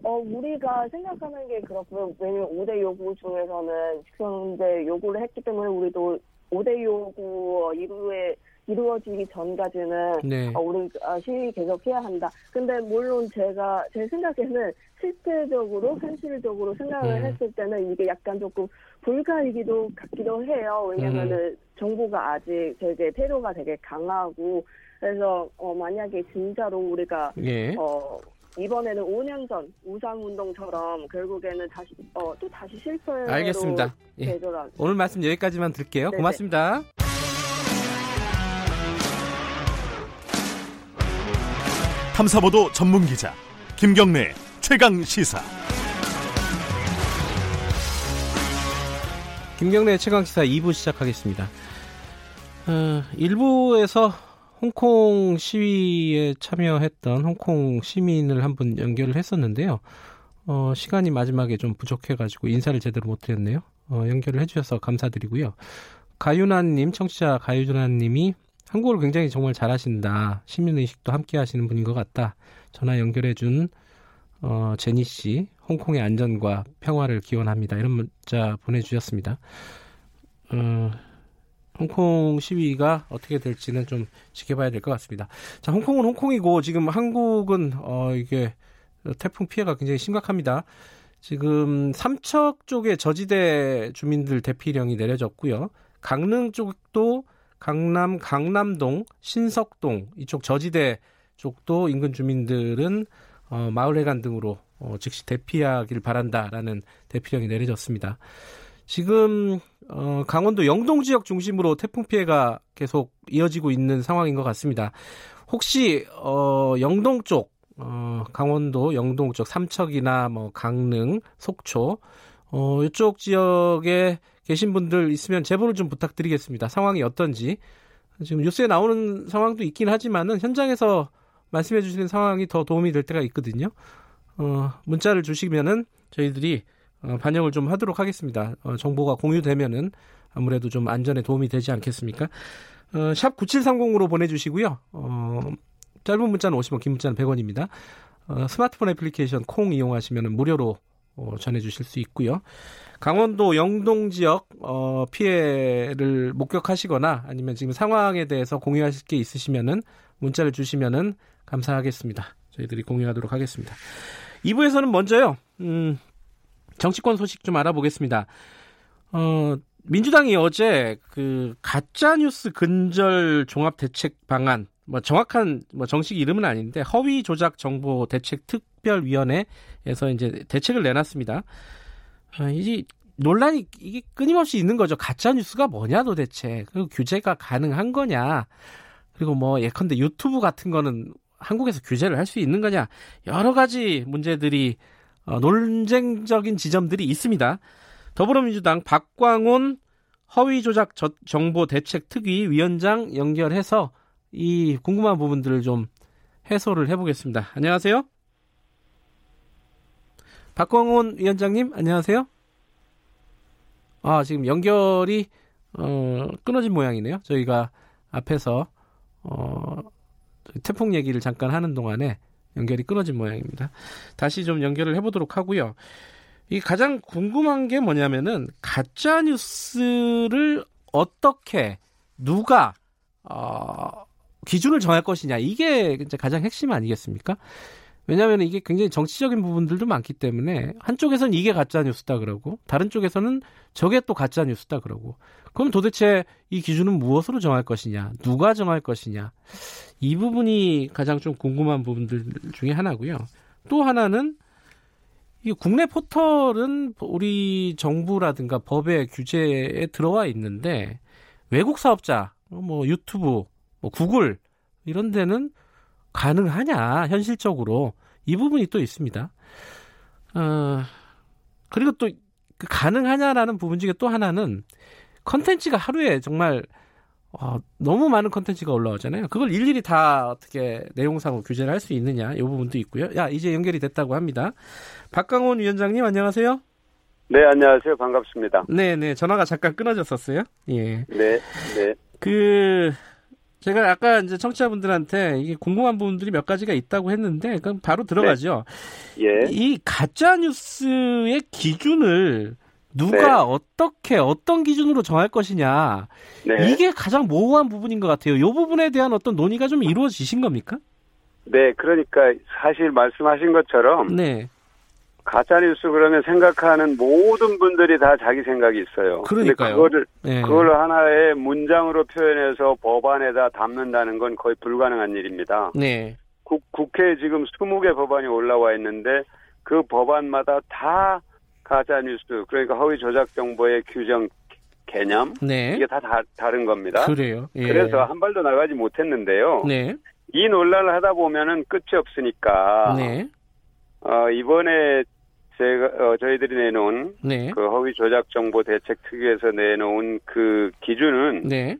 어, 우리가 생각하는 게 그렇고요. 왜냐면 5대 요구 중에서는 직선제 요구를 했기 때문에 우리도 5대 요구 이후에 이루어지기 전까지는 네. 어, 우리 아, 시위 계속해야 한다. 근데 물론 제가 제 생각에는 실제적으로 현실적으로 생각을 네. 했을 때는 이게 약간 조금 불가이기도 같기도 해요. 왜냐면은 음. 정부가 아직 되게 테러가 되게 강하고 그래서 어, 만약에 진짜로 우리가 예. 어, 이번에는 5년 전 우상 운동처럼 결국에는 다시 어, 또 다시 실패로 알겠습니다. 예. 오늘 말씀 여기까지만 들게요. 네네. 고맙습니다. 탐사보도 전문 기자 김경래 최강 시사. 김경래 최강 시사 2부 시작하겠습니다. 어, 일부에서 홍콩 시위에 참여했던 홍콩 시민을 한 분 연결을 했었는데요. 어, 시간이 마지막에 좀 부족해가지고 인사를 제대로 못드렸네요 어, 연결을 해주셔서 감사드리고요. 가윤아님, 청취자 가윤아님이 한국어를 굉장히 정말 잘하신다. 시민의식도 함께 하시는 분인 것 같다. 전화 연결해준 어, 제니 씨, 홍콩의 안전과 평화를 기원합니다. 이런 문자 보내주셨습니다. 어, 홍콩 시위가 어떻게 될지는 좀 지켜봐야 될 것 같습니다. 자, 홍콩은 홍콩이고 지금 한국은 어 이게 태풍 피해가 굉장히 심각합니다. 지금 삼척 쪽에 저지대 주민들 대피령이 내려졌고요. 강릉 쪽도 강남 강남동, 신석동 이쪽 저지대 쪽도 인근 주민들은 어, 마을회관 등으로 어, 즉시 대피하길 바란다라는 대피령이 내려졌습니다. 지금 어, 강원도 영동 지역 중심으로 태풍 피해가 계속 이어지고 있는 상황인 것 같습니다. 혹시 어, 영동 쪽, 어, 강원도 영동 쪽 삼척이나 뭐 강릉, 속초 어, 이쪽 지역에 계신 분들 있으면 제보를 좀 부탁드리겠습니다. 상황이 어떤지 지금 뉴스에 나오는 상황도 있긴 하지만은 현장에서 말씀해 주시는 상황이 더 도움이 될 때가 있거든요. 어, 문자를 주시면은 저희들이 어, 반영을 좀 하도록 하겠습니다. 어, 정보가 공유되면은 아무래도 좀 안전에 도움이 되지 않겠습니까? 어, 샵 9730으로 보내주시고요. 어, 짧은 문자는 50원, 긴 문자는 100원입니다. 어, 스마트폰 애플리케이션 콩 이용하시면 무료로 어, 전해주실 수 있고요. 강원도 영동 지역 어, 피해를 목격하시거나 아니면 지금 상황에 대해서 공유하실 게 있으시면은 문자를 주시면은 감사하겠습니다. 저희들이 공유하도록 하겠습니다. 2부에서는 먼저요. 음, 정치권 소식 좀 알아보겠습니다. 어, 민주당이 어제 그 가짜 뉴스 근절 종합 대책 방안 뭐 정확한 뭐 정식 이름은 아닌데 허위 조작 정보 대책 특별위원회에서 이제 대책을 내놨습니다. 아, 이제 논란이 이게 끊임없이 있는 거죠. 가짜 뉴스가 뭐냐 도대체 그리고 규제가 가능한 거냐 그리고 뭐 예컨대 유튜브 같은 거는 한국에서 규제를 할 수 있는 거냐 여러 가지 문제들이 어, 논쟁적인 지점들이 있습니다. 더불어민주당 박광온 허위 조작 정보 대책 특위 위원장 연결해서 이 궁금한 부분들을 좀 해소를 해보겠습니다. 안녕하세요. 박광온 위원장님, 안녕하세요. 아, 지금 연결이, 어, 끊어진 모양이네요. 저희가 앞에서, 어, 태풍 얘기를 잠깐 하는 동안에 연결이 끊어진 모양입니다. 다시 좀 연결을 해보도록 하고요. 이 가장 궁금한 게 뭐냐면은 가짜 뉴스를 어떻게 누가 어, 기준을 정할 것이냐 이게 이제 가장 핵심 아니겠습니까? 왜냐하면 이게 굉장히 정치적인 부분들도 많기 때문에 한쪽에서는 이게 가짜 뉴스다 그러고 다른 쪽에서는 저게 또 가짜 뉴스다 그러고. 그럼 도대체 이 기준은 무엇으로 정할 것이냐? 누가 정할 것이냐? 이 부분이 가장 좀 궁금한 부분들 중에 하나고요. 또 하나는 이 국내 포털은 우리 정부라든가 법의 규제에 들어와 있는데 외국 사업자, 뭐 유튜브, 뭐 구글 이런 데는 가능하냐 현실적으로 이 부분이 또 있습니다. 어, 그리고 또 그 가능하냐라는 부분 중에 또 하나는 컨텐츠가 하루에 정말 어, 너무 많은 컨텐츠가 올라오잖아요. 그걸 일일이 다 어떻게 내용상으로 규제를 할 수 있느냐 이 부분도 있고요. 야 이제 연결이 됐다고 합니다. 박강원 위원장님 안녕하세요. 네 안녕하세요 반갑습니다. 네네 네, 전화가 잠깐 끊어졌었어요. 예. 네 네. 그 제가 아까 이제 청취자분들한테 이게 궁금한 부분들이 몇 가지가 있다고 했는데 그럼 바로 들어가죠. 네. 예. 이 가짜 뉴스의 기준을 누가 네. 어떻게 어떤 기준으로 정할 것이냐 네. 이게 가장 모호한 부분인 것 같아요. 이 부분에 대한 어떤 논의가 좀 이루어지신 겁니까? 네, 그러니까 사실 말씀하신 것처럼 네. 가짜뉴스 그러면 생각하는 모든 분들이 다 자기 생각이 있어요. 그러니까요. 그거를 네. 그걸 하나의 문장으로 표현해서 법안에다 담는다는 건 거의 불가능한 일입니다. 네. 국, 국회에 지금 20개 법안이 올라와 있는데 그 법안마다 다 가짜뉴스 그러니까 허위 조작 정보의 규정 개념 네. 이게 다, 다 다른 겁니다. 그래요. 예. 그래서 한 발도 나가지 못했는데요. 네. 이 논란을 하다 보면은 끝이 없으니까 네. 어, 이번에 제가 어, 저희들이 내놓은 네. 그 허위 조작 정보 대책 특위에서 내놓은 그 기준은 네.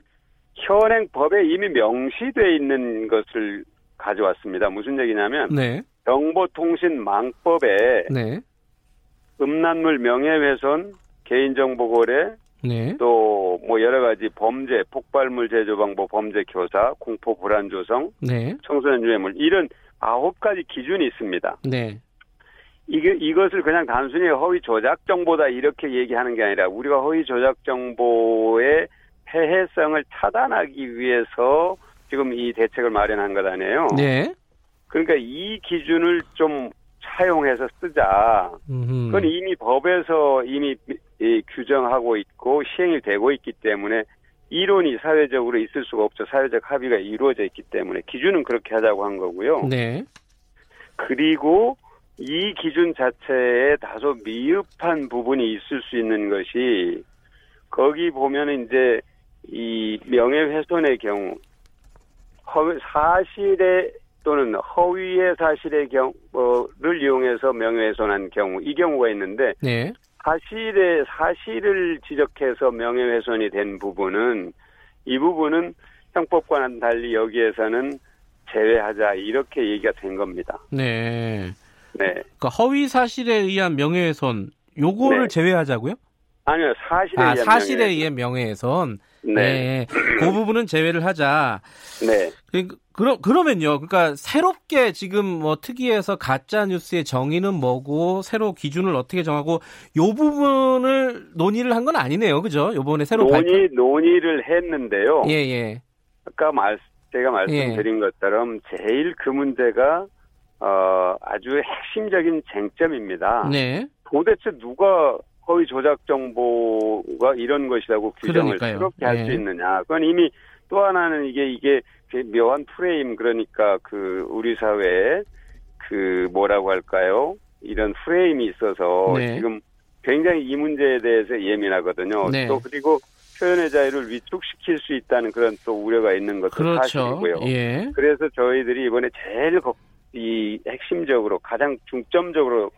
현행 법에 이미 명시돼 있는 것을 가져왔습니다. 무슨 얘기냐면 네. 정보통신망법에 네. 음란물 명예훼손, 개인정보 거래, 네. 또뭐 여러 가지 범죄, 폭발물 제조 방법 범죄 교사, 공포 불안 조성, 네. 청소년 유해물 이런 아홉 가지 기준이 있습니다. 네. 이게 이것을 그냥 단순히 허위 조작 정보다 이렇게 얘기하는 게 아니라 우리가 허위 조작 정보의 폐해성을 차단하기 위해서 지금 이 대책을 마련한 것 아니에요. 네. 그러니까 이 기준을 좀 차용해서 쓰자. 그건 이미 법에서 이미 규정하고 있고 시행이 되고 있기 때문에 이론이 사회적으로 있을 수가 없죠. 사회적 합의가 이루어져 있기 때문에 기준은 그렇게 하자고 한 거고요. 네. 그리고 이 기준 자체에 다소 미흡한 부분이 있을 수 있는 것이 거기 보면 이제 이 명예훼손의 경우 허위 사실의 또는 허위의 사실의 경우를 이용해서 명예훼손한 경우 이 경우가 있는데 네. 사실의 사실을 지적해서 명예훼손이 된 부분은 이 부분은 형법과는 달리 여기에서는 제외하자 이렇게 얘기가 된 겁니다. 네. 네. 그러니까 허위 사실에 의한 명예훼손 요거를 네. 제외하자고요? 아니요, 사실에 아, 의한 사실에 의해 명예훼손. 네. 네. 그 부분은 제외를 하자. 네. 그, 그러, 그러면요. 그러니까 새롭게 지금 뭐 특위에서 가짜 뉴스의 정의는 뭐고 새로 기준을 어떻게 정하고 요 부분을 논의를 한 건 아니네요. 그죠? 요번에 새로 논의 발표... 논의를 했는데요. 예, 예. 아까 말 제가 말씀드린 예. 것처럼 제일 그 문제가 어, 아주 핵심적인 쟁점입니다. 네. 도대체 누가 허위 조작 정보가 이런 것이라고 규정을 그러니까요. 그렇게 할수 네. 있느냐. 그건 이미 또 하나는 이게 이게 묘한 프레임 그러니까 그 우리 사회에 그 뭐라고 할까요? 이런 프레임이 있어서 네. 지금 굉장히 이 문제에 대해서 예민하거든요. 네. 또 그리고 표현의 자유를 위축시킬 수 있다는 그런 또 우려가 있는 것도 그렇죠. 사실이고요. 예. 그래서 저희들이 이번에 제일 이 핵심적으로 가장 중점적으로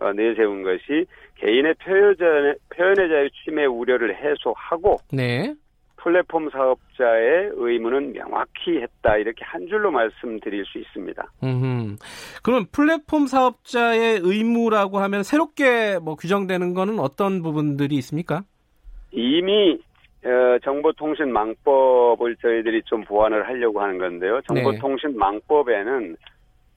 어, 내세운 것이 개인의 표현의, 표현의 자유 침해 우려를 해소하고 네. 플랫폼 사업자의 의무는 명확히 했다 이렇게 한 줄로 말씀드릴 수 있습니다. 음, 그럼 플랫폼 사업자의 의무라고 하면 새롭게 뭐 규정되는 거는 어떤 부분들이 있습니까? 이미 어, 정보통신망법을 저희들이 좀 보완을 하려고 하는 건데요. 네. 정보통신망법에는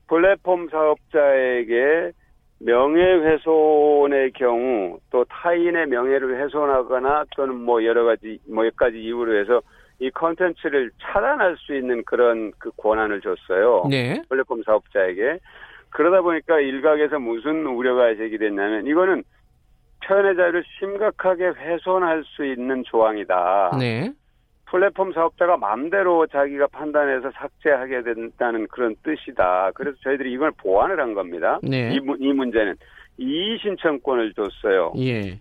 플랫폼 사업자에게 명예훼손의 경우 또 타인의 명예를 훼손하거나 또는 뭐 여러 가지 뭐몇 가지 이유로 해서 이 컨텐츠를 차단할 수 있는 그런 그 권한을 줬어요. 네. 플랫폼 사업자에게 그러다 보니까 일각에서 무슨 우려가 제기됐냐면 이거는 표현의 자유를 심각하게 훼손할 수 있는 조항이다. 네. 플랫폼 사업자가 마음대로 자기가 판단해서 삭제하게 된다는 그런 뜻이다. 그래서 저희들이 이걸 보완을 한 겁니다. 네. 이, 이 문제는 이의 신청권을 줬어요. 예.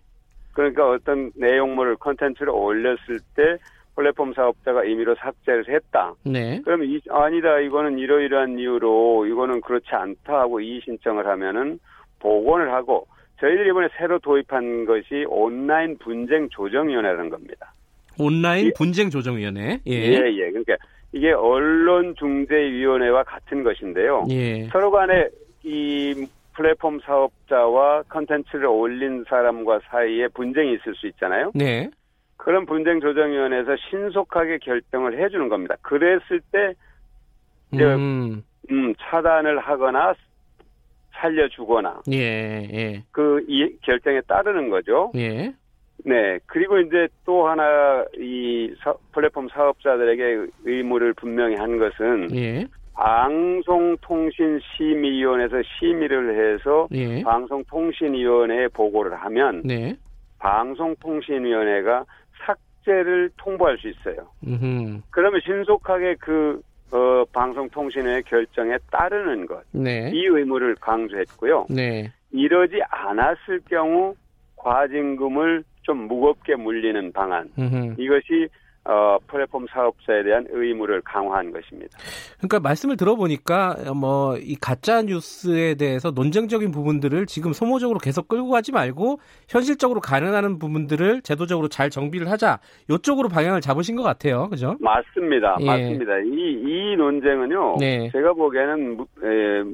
그러니까 어떤 내용물을 컨텐츠를 올렸을 때 플랫폼 사업자가 임의로 삭제를 했다. 네. 그러면 이, 아니다 이거는 이러이러한 이유로 이거는 그렇지 않다 하고 이의 신청을 하면은 복원을 하고 저희들이 이번에 새로 도입한 것이 온라인 분쟁 조정위원회라는 겁니다. 온라인 분쟁 조정위원회. 예. 예, 예. 그러니까 이게 언론중재위원회와 같은 것인데요. 예. 서로 간에 이 플랫폼 사업자와 컨텐츠를 올린 사람과 사이에 분쟁이 있을 수 있잖아요. 네. 그런 분쟁 조정위원회에서 신속하게 결정을 해주는 겁니다. 그랬을 때 이제 음. 음, 차단을 하거나 살려주거나 예, 예. 그 이 결정에 따르는 거죠. 예. 네. 그리고 이제 또 하나 이 사, 플랫폼 사업자들에게 의무를 분명히 한 것은 예. 방송통신심의위원회에서 심의를 해서 예. 방송통신위원회에 보고를 하면 네. 방송통신위원회가 삭제를 통보할 수 있어요. 음흠. 그러면 신속하게 그 어, 방송통신의 결정에 따르는 것. 네. 이 의무를 강조했고요. 네. 이러지 않았을 경우 과징금을 좀 무겁게 물리는 방안. 음흠. 이것이 어, 플랫폼 사업자에 대한 의무를 강화한 것입니다. 그러니까 말씀을 들어보니까 뭐 이 가짜 뉴스에 대해서 논쟁적인 부분들을 지금 소모적으로 계속 끌고 가지 말고 현실적으로 가능한 부분들을 제도적으로 잘 정비를 하자. 이쪽으로 방향을 잡으신 것 같아요. 그죠? 맞습니다. 예. 맞습니다. 이, 이 논쟁은요. 네. 제가 보기에는 에,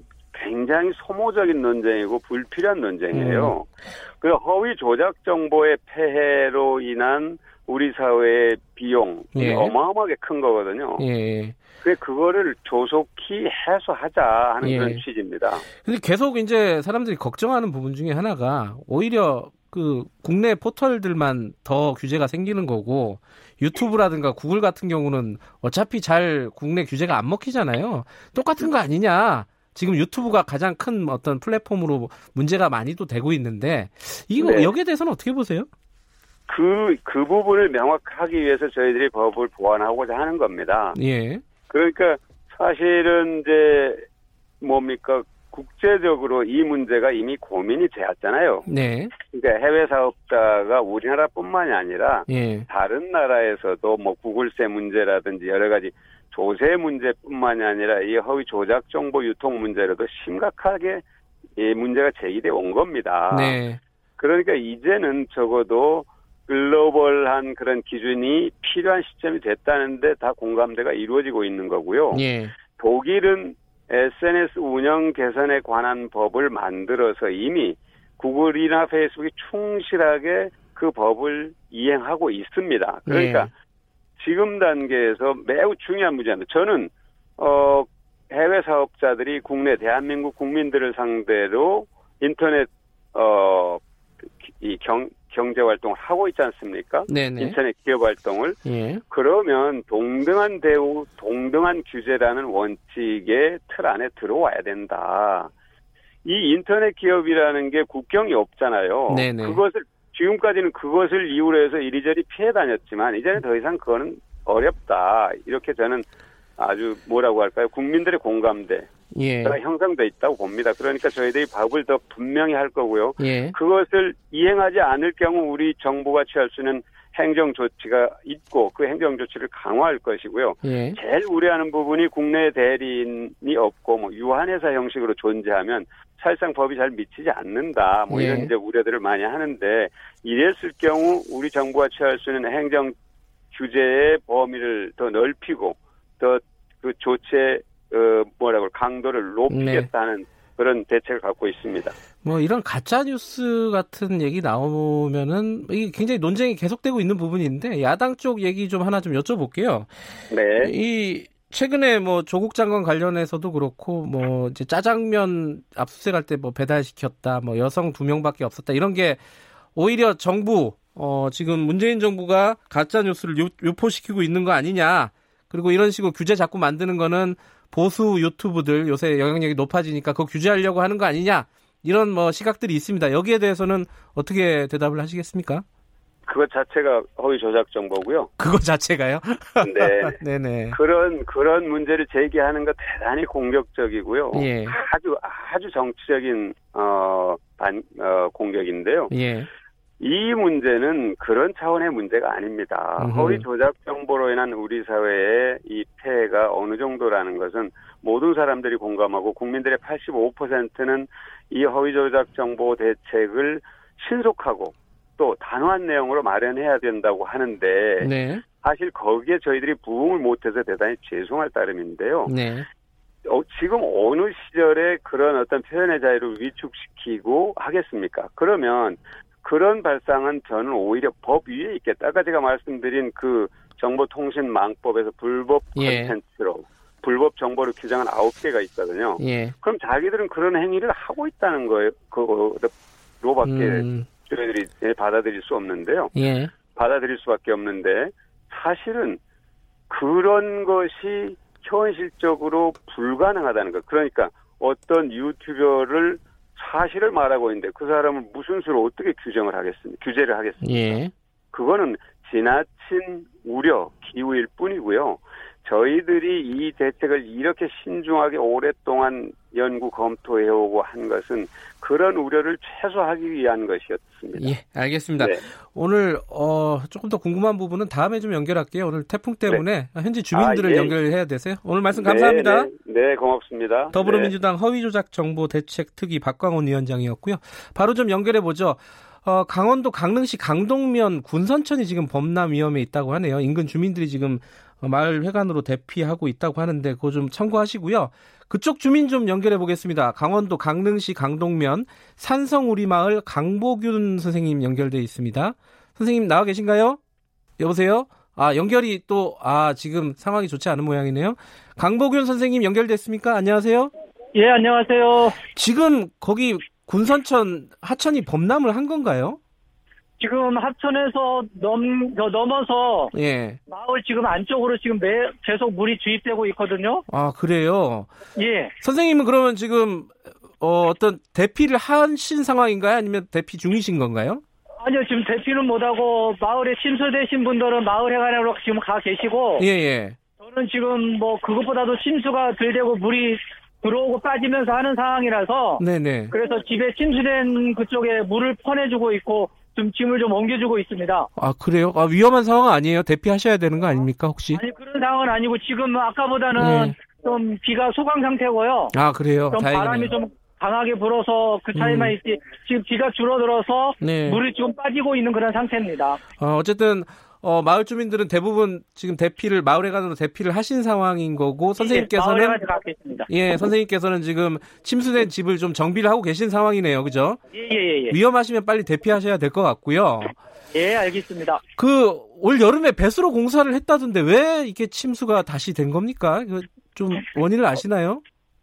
굉장히 소모적인 논쟁이고 불필요한 논쟁이에요. 음. 그 허위 조작 정보의 폐해로 인한 우리 사회의 비용 예. 어마어마하게 큰 거거든요. 예. 그 그거를 조속히 해소하자 하는 예. 그런 취지입니다. 근데 계속 이제 사람들이 걱정하는 부분 중에 하나가 오히려 그 국내 포털들만 더 규제가 생기는 거고 유튜브라든가 구글 같은 경우는 어차피 잘 국내 규제가 안 먹히잖아요. 똑같은 거 아니냐? 지금 유튜브가 가장 큰 어떤 플랫폼으로 문제가 많이 또 되고 있는데 이거 네. 여기에 대해서는 어떻게 보세요? 그, 그 부분을 명확하기 위해서 저희들이 법을 보완하고자 하는 겁니다. 예. 그러니까 사실은 이제 뭡니까 국제적으로 이 문제가 이미 고민이 되었잖아요. 네. 그러니까 해외 사업자가 우리나라뿐만이 아니라 예. 다른 나라에서도 뭐 구글세 문제라든지 여러 가지 조세 문제뿐만이 아니라 이 허위 조작 정보 유통 문제로도 심각하게 이 문제가 제기돼 온 겁니다. 네. 그러니까 이제는 적어도 글로벌한 그런 기준이 필요한 시점이 됐다는데 다 공감대가 이루어지고 있는 거고요. 예. 독일은 SNS 운영 개선에 관한 법을 만들어서 이미 구글이나 페이스북이 충실하게 그 법을 이행하고 있습니다. 그러니까 예. 지금 단계에서 매우 중요한 문제입니다. 저는 어 해외 사업자들이 국내 대한민국 국민들을 상대로 인터넷 어 이 경 경제 활동을 하고 있지 않습니까? 네네. 인터넷 기업 활동을. 예. 그러면 동등한 대우, 동등한 규제라는 원칙의 틀 안에 들어와야 된다. 이 인터넷 기업이라는 게 국경이 없잖아요. 네네. 그것을 지금까지는 그것을 이유로 해서 이리저리 피해 다녔지만 이제는 더 이상 그거는 어렵다. 이렇게 저는 아주 뭐라고 할까요? 국민들의 공감대. 예. 형성돼 있다고 봅니다. 그러니까 저희들이 법을 더 분명히 할 거고요. 예. 그것을 이행하지 않을 경우 우리 정부가 취할 수 있는 행정 조치가 있고 그 행정 조치를 강화할 것이고요. 예. 제일 우려하는 부분이 국내 대리인이 없고 뭐 유한회사 형식으로 존재하면 사실상 법이 잘 미치지 않는다. 뭐 예. 이런 이제 우려들을 많이 하는데 이랬을 경우 우리 정부가 취할 수 있는 행정 규제의 범위를 더 넓히고 더 그 조치의 어, 뭐라고 강도를 높이겠다는 네. 그런 대책을 갖고 있습니다. 뭐 이런 가짜 뉴스 같은 얘기 나오면은 이게 굉장히 논쟁이 계속되고 있는 부분인데 야당 쪽 얘기 좀 하나 좀 여쭤볼게요. 네. 이 최근에 뭐 조국 장관 관련해서도 그렇고 뭐 이제 짜장면 압수수색할 때 뭐 배달시켰다, 뭐 여성 두 명밖에 없었다 이런 게 오히려 정부 어 지금 문재인 정부가 가짜 뉴스를 유포시키고 있는 거 아니냐. 그리고 이런 식으로 규제 자꾸 만드는 거는 보수 유튜브들 요새 영향력이 높아지니까 그거 규제하려고 하는 거 아니냐 이런 뭐 시각들이 있습니다. 여기에 대해서는 어떻게 대답을 하시겠습니까? 그것 자체가 허위 조작 정보고요. 그거 자체가요? 네. 네네. 그런 그런 문제를 제기하는 거 대단히 공격적이고요. 예. 아주 아주 정치적인 어 반 어, 공격인데요. 예. 이 문제는 그런 차원의 문제가 아닙니다. 음흠. 허위 조작 정보로 인한 우리 사회의 이 폐해가 어느 정도라는 것은 모든 사람들이 공감하고 국민들의 85%는 이 허위 조작 정보 대책을 신속하고 또 단호한 내용으로 마련해야 된다고 하는데 네. 사실 거기에 저희들이 부응을 못해서 대단히 죄송할 따름인데요. 네. 어, 지금 어느 시절에 그런 어떤 표현의 자유를 위축시키고 하겠습니까? 그러면 그런 발상은 저는 오히려 법 위에 있겠다. 아까 제가 말씀드린 그 정보통신망법에서 불법 예. 컨텐츠로 예. 불법 정보를 규정한 아홉 개가 있거든요. 예. 그럼 자기들은 그런 행위를 하고 있다는 거예요. 그로밖에 음. 저희들이 받아들일 수 없는데요. 예. 받아들일 수밖에 없는데 사실은 그런 것이 현실적으로 불가능하다는 것. 그러니까 어떤 유튜버를 사실을 말하고 있는데 그 사람을 무슨 수로 어떻게 규정을 하겠습니까? 규제를 하겠습니까? 예. 그거는 지나친 우려, 기우일 뿐이고요. 저희들이 이 대책을 이렇게 신중하게 오랫동안 연구 검토해오고 한 것은 그런 우려를 최소화하기 위한 것이었습니다. 예, 알겠습니다. 네. 오늘 어, 조금 더 궁금한 부분은 다음에 좀 연결할게요. 오늘 태풍 때문에 네. 현지 주민들을 아, 예. 연결해야 되세요. 오늘 말씀 감사합니다. 네, 네. 네 고맙습니다. 더불어민주당 허위조작 정보 대책 특위 박광원 위원장이었고요. 바로 좀 연결해 보죠. 어, 강원도 강릉시 강동면 군선천이 지금 범람 위험에 있다고 하네요. 인근 주민들이 지금 마을 회관으로 대피하고 있다고 하는데 그거 좀 참고하시고요. 그쪽 주민 좀 연결해 보겠습니다. 강원도 강릉시 강동면 산성 우리 마을 강보균 선생님 연결돼 있습니다. 선생님 나와 계신가요? 여보세요? 아 연결이 또 아 지금 상황이 좋지 않은 모양이네요. 강보균 선생님 연결됐습니까? 안녕하세요. 예 안녕하세요. 지금 거기 군선천 하천이 범람을 한 건가요? 지금 합천에서 넘, 넘어서 예. 마을 지금 안쪽으로 지금 매, 계속 물이 주입되고 있거든요. 아 그래요? 예. 선생님은 그러면 지금 어, 어떤 대피를 하신 상황인가요? 아니면 대피 중이신 건가요? 아니요, 지금 대피는 못하고 마을에 침수되신 분들은 마을 해관으로 지금 가 계시고. 예, 예. 저는 지금 뭐 그것보다도 침수가 덜 되고 물이 들어오고 빠지면서 하는 상황이라서. 네네. 그래서 집에 침수된 그쪽에 물을 퍼내주고 있고 좀 짐을 좀 옮겨주고 있습니다. 아 그래요? 아 위험한 상황 아니에요? 대피하셔야 되는 거 아닙니까 혹시? 아니 그런 상황은 아니고 지금 아까보다는 네. 좀 비가 소강 상태고요. 아 그래요? 좀 다행이네요. 바람이 좀 강하게 불어서 그 차이만 음. 있지 지금 비가 줄어들어서 네. 물이 좀 빠지고 있는 그런 상태입니다. 어, 어쨌든 어, 마을 주민들은 대부분 지금 대피를 마을회관으로 대피를 하신 상황인 거고 선생님께서는 예, 선생님께서는 지금 침수된 집을 좀 정비를 하고 계신 상황이네요. 그죠? 예, 예, 예. 위험하시면 빨리 대피하셔야 될 것 같고요. 예, 알겠습니다. 그 올 여름에 배수로 공사를 했다던데 왜 이게 침수가 다시 된 겁니까? 좀 원인을 아시나요?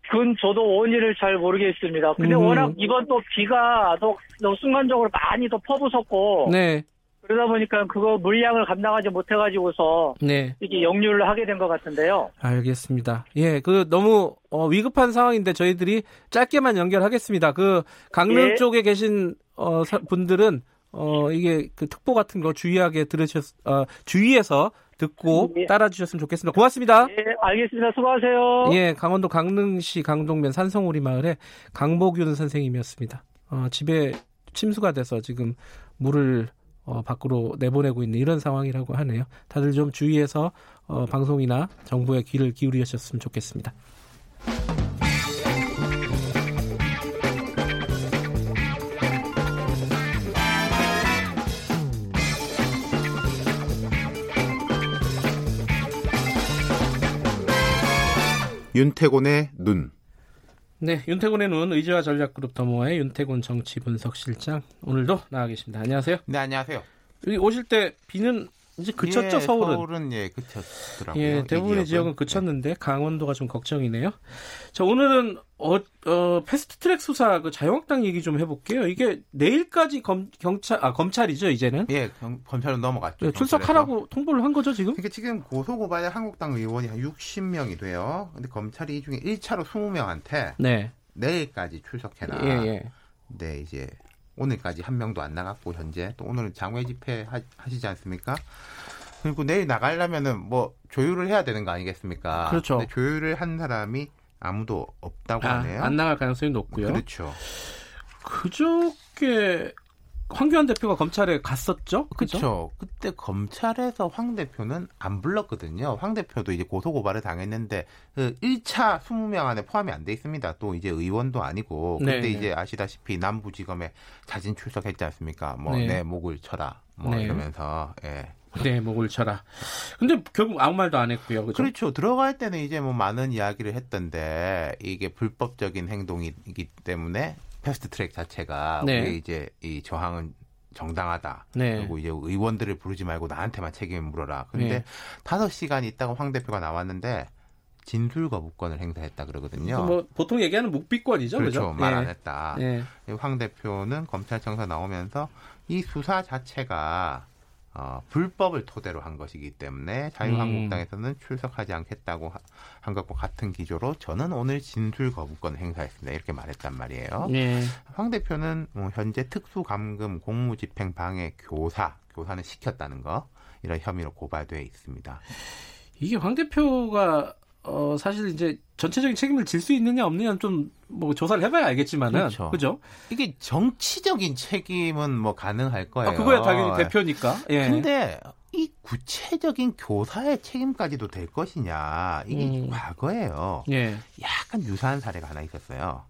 그건 저도 원인을 잘 모르겠습니다. 근데 음. 워낙 이번 또 비가 또, 또 순간적으로 많이 또 퍼부었고 네. 그러다 보니까 그거 물량을 감당하지 못해가지고서 네. 이게 역류를 하게 된 것 같은데요. 알겠습니다. 예, 그 너무 어, 위급한 상황인데 저희들이 짧게만 연결하겠습니다. 그 강릉 예. 쪽에 계신 어, 사, 분들은 어, 이게 그 특보 같은 거 주의하게 들으셨, 어, 주의해서 듣고 예. 따라주셨으면 좋겠습니다. 고맙습니다. 예, 알겠습니다. 수고하세요. 예, 강원도 강릉시 강동면 산성오리 마을에 강복윤 선생님이었습니다. 어, 집에 침수가 돼서 지금 물을 어, 밖으로 내보내고 있는 이런 상황이라고 하네요. 다들 좀 주의해서 어, 방송이나 정부의 귀를 기울이셨으면 좋겠습니다. 윤태곤의 눈. 네, 윤태곤의 눈 의지와 전략 그룹 더모아의 윤태곤 정치 분석 실장 오늘도 나와 계십니다. 안녕하세요. 네, 안녕하세요. 여기 오실 때 비는 이제 그쳤죠 예, 서울은? 서울은 예 그쳤더라고요. 예, 대부분의 지역은 그쳤는데 네. 강원도가 좀 걱정이네요. 자 오늘은 어, 어 패스트트랙 수사 그 자유한국당 얘기 좀 해볼게요. 이게 내일까지 검, 경찰 아 검찰이죠 이제는? 예, 검, 검찰은 넘어갔죠. 네, 출석하라고 통보를 한 거죠 지금? 그러니까 지금 고소 고발의 한국당 의원이 한 60명이 돼요. 근데 검찰이 이 중에 1차로 20명한테 네. 내일까지 출석해라. 예, 예. 네, 이제 오늘까지 한 명도 안 나갔고 현재 또 오늘은 장외 집회 하, 시지 않습니까? 그리고 내일 나가려면은 뭐 조율을 해야 되는 거 아니겠습니까? 그렇죠. 근데 조율을 한 사람이 아무도 없다고 아, 하네요. 안 나갈 가능성이 높고요. 그렇죠. 그저께 황교안 대표가 검찰에 갔었죠? 그렇죠. 그때 검찰에서 황 대표는 안 불렀거든요. 황 대표도 이제 고소 고발을 당했는데 그 1차 20명 안에 포함이 안 돼 있습니다. 또 이제 의원도 아니고 근데 네. 이제 아시다시피 남부지검에 자진 출석했지 않습니까? 뭐내 네. 목을 쳐라. 뭐 네. 이러면서 예. 네, 목을 쳐라. 근데 결국 아무 말도 안 했고요. 그죠? 그렇죠. 들어갈 때는 이제 뭐 많은 이야기를 했던데 이게 불법적인 행동이기 때문에 패스트 트랙 자체가 네. 우리 이제 이 저항은 정당하다. 네. 그리고 이제 의원들을 부르지 말고 나한테만 책임을 물어라. 그런데 네. 다섯 네. 시간 있다가 황 대표가 나왔는데 진술 거부권을 행사했다 그러거든요. 뭐 보통 얘기하는 묵비권이죠, 그렇죠. 그렇죠? 말안 네. 했다. 네. 황 대표는 검찰청사 나오면서 이 수사 자체가 어, 불법을 토대로 한 것이기 때문에 자유한국당에서는 음. 출석하지 않겠다고 한 것과 같은 기조로 저는 오늘 진술 거부권 행사했습니다. 이렇게 말했단 말이에요. 네. 황 대표는 뭐 현재 특수감금 공무집행 방해 교사, 교사는 시켰다는 거 이런 혐의로 고발돼 있습니다. 이게 황 대표가 어, 사실 이제 전체적인 책임을 질 수 있느냐 없느냐는 좀 뭐 조사를 해봐야 알겠지만은 그렇죠. 그죠? 이게 정치적인 책임은 뭐 가능할 거예요. 아, 그거야 당연히 대표니까. 예. 근데 이 구체적인 교사의 책임까지도 될 것이냐 이게 음. 과거에요. 예. 약간 유사한 사례가 하나 있었어요.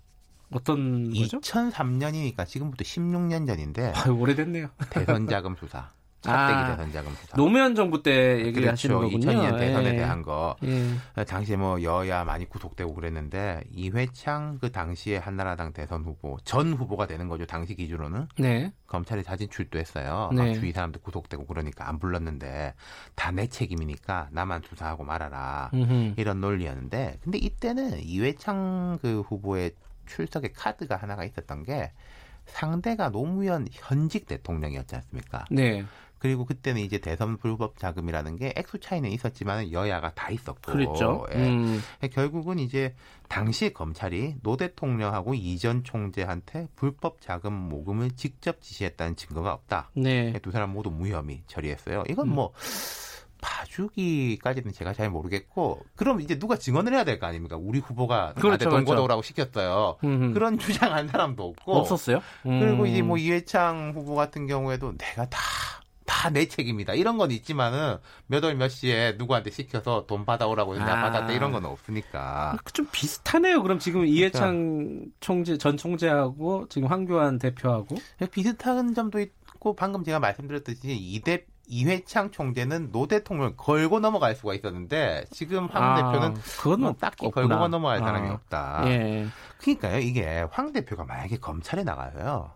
어떤 거죠? 2003년이니까 지금부터 16년 전인데. 아, 오래됐네요. 대선 자금 수사. 차떼기 아, 대선 자금 수사. 노무현 정부 때 얘기를 그렇죠. 하시는 거군요. 2002년 대선에 예. 대한 거. 예. 당시에 뭐 여야 많이 구속되고 그랬는데 이회창 그 당시에 한나라당 대선 후보 전 후보가 되는 거죠. 당시 기준으로는. 네. 검찰에 자진 출두했어요. 네. 막 주위 사람들 구속되고 그러니까 안 불렀는데 다 내 책임이니까 나만 수사하고 말아라. 음흠. 이런 논리였는데 근데 이때는 이회창 그 후보의 출석의 카드가 하나가 있었던 게 상대가 노무현 현직 대통령이었지 않습니까? 네. 그리고 그때는 이제 대선 불법 자금이라는 게 액수 차이는 있었지만 여야가 다 있었고. 그렇죠. 예. 음. 결국은 이제 당시 검찰이 노 대통령하고 이전 총재한테 불법 자금 모금을 직접 지시했다는 증거가 없다. 네. 두 사람 모두 무혐의 처리했어요. 이건 뭐 봐주기까지는 제가 잘 모르겠고 그럼 이제 누가 증언을 해야 될 거 아닙니까? 우리 후보가 그렇죠, 그렇죠. 시켰어요. 음흠. 그런 주장한 사람도 없고 없었어요. 음. 그리고 이제 뭐 이회창 후보 같은 경우에도 내가 다 다 내 책임이다. 이런 건 있지만은 몇 월 몇 시에 누구한테 시켜서 돈 받아오라고 했는데 아. 받았다 이런 건 없으니까. 좀 비슷하네요. 그럼 지금 이해창 그러니까. 총재 전 총재하고 지금 황교안 대표하고 비슷한 점도 있고 방금 제가 말씀드렸듯이 이대 이회창 총재는 노 대통령을 걸고 넘어갈 수가 있었는데 지금 황 아, 대표는 그건 뭐 딱히 없구나. 걸고 넘어갈 아. 사람이 없다. 예. 그러니까요 이게 황 대표가 만약에 검찰에 나가서요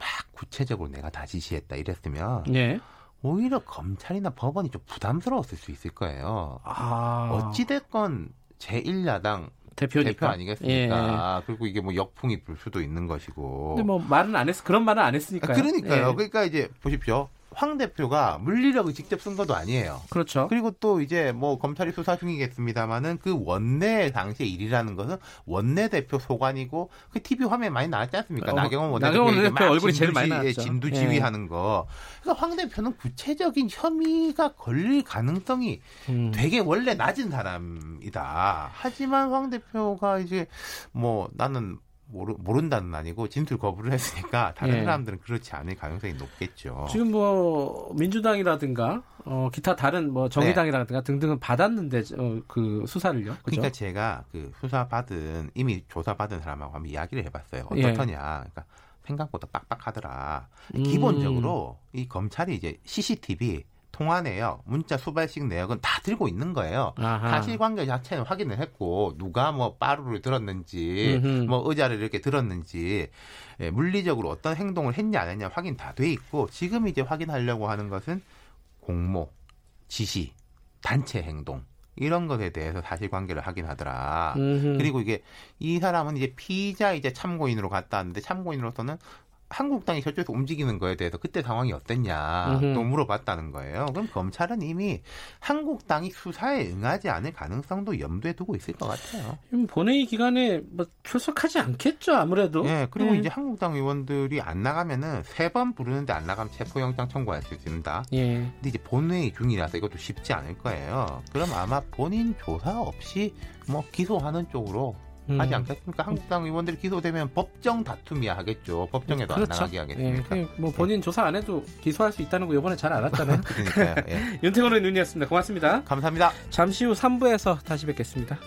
막 구체적으로 내가 다 지시했다 이랬으면 예. 오히려 검찰이나 법원이 좀 부담스러웠을 수 있을 거예요. 아. 어찌됐건 제1야당 대표니까. 대표 아니겠습니까? 예. 그리고 이게 뭐 역풍이 불 수도 있는 것이고. 근데 뭐 말은 안 했, 그런 말은 안 했으니까요. 그러니까요. 예. 그러니까 이제 보십시오. 황 대표가 물리력을 직접 쓴 것도 아니에요. 그렇죠. 그리고 또 이제 뭐 검찰이 수사 중이겠습니다만은 그 원내 당시의 일이라는 것은 원내 대표 소관이고 그 TV 화면에 많이 나왔지 않습니까? 어, 나경원 원내대표 대표 얼굴이 제일 많이 나왔죠. 진두지휘하는 예. 거. 그러니까 황 대표는 구체적인 혐의가 걸릴 가능성이 음. 되게 원래 낮은 사람이다. 하지만 황 대표가 이제 뭐 나는 모르, 모른다는 아니고 진술 거부를 했으니까 다른 예. 사람들은 그렇지 않을 가능성이 높겠죠. 지금 뭐 민주당이라든가 어, 기타 다른 뭐 정의당이라든가 네. 등등은 받았는데 어, 그 수사를요. 그죠? 그러니까 제가 그 수사 받은 이미 조사 받은 사람하고 한번 이야기를 해봤어요. 예. 어떻더냐. 그러니까 생각보다 빡빡하더라. 음. 기본적으로 이 검찰이 이제 CCTV 통화 내역, 문자 수발식 내역은 다 들고 있는 거예요. 아하. 사실관계 자체는 확인을 했고 누가 뭐 빠루를 들었는지, 음흠. 뭐 의자를 이렇게 들었는지, 예, 물리적으로 어떤 행동을 했냐 안 했냐 확인 다 돼 있고 지금 이제 확인하려고 하는 것은 공모, 지시, 단체 행동. 이런 것에 대해서 사실관계를 확인하더라. 음흠. 그리고 이게 이 사람은 이제 피의자 이제 참고인으로 갔다 왔는데 참고인으로서는 한국당이 저쪽에서 움직이는 거에 대해서 그때 상황이 어땠냐 음흠. 또 물어봤다는 거예요. 그럼 검찰은 이미 한국당이 수사에 응하지 않을 가능성도 염두에 두고 있을 것 같아요. 본회의 기간에 뭐 출석하지 않겠죠 아무래도. 네 그리고 네. 이제 한국당 의원들이 안 나가면은 세 번 부르는데 안 나가면 체포영장 청구할 수 있습니다. 예. 근데 이제 본회의 중이라서 이것도 쉽지 않을 거예요. 그럼 아마 본인 조사 없이 뭐 기소하는 쪽으로 음. 하지 않겠습니까? 한국당 의원들이 기소되면 법정 다툼이야 하겠죠. 법정에도 그렇죠. 안 나가게 하겠습니까? 예, 뭐 본인 예. 조사 안 해도 기소할 수 있다는 거 이번에 잘 알았잖아요. 그러니까요. 예. 윤태곤 의원이었습니다. 고맙습니다. 감사합니다. 잠시 후 3부에서 다시 뵙겠습니다.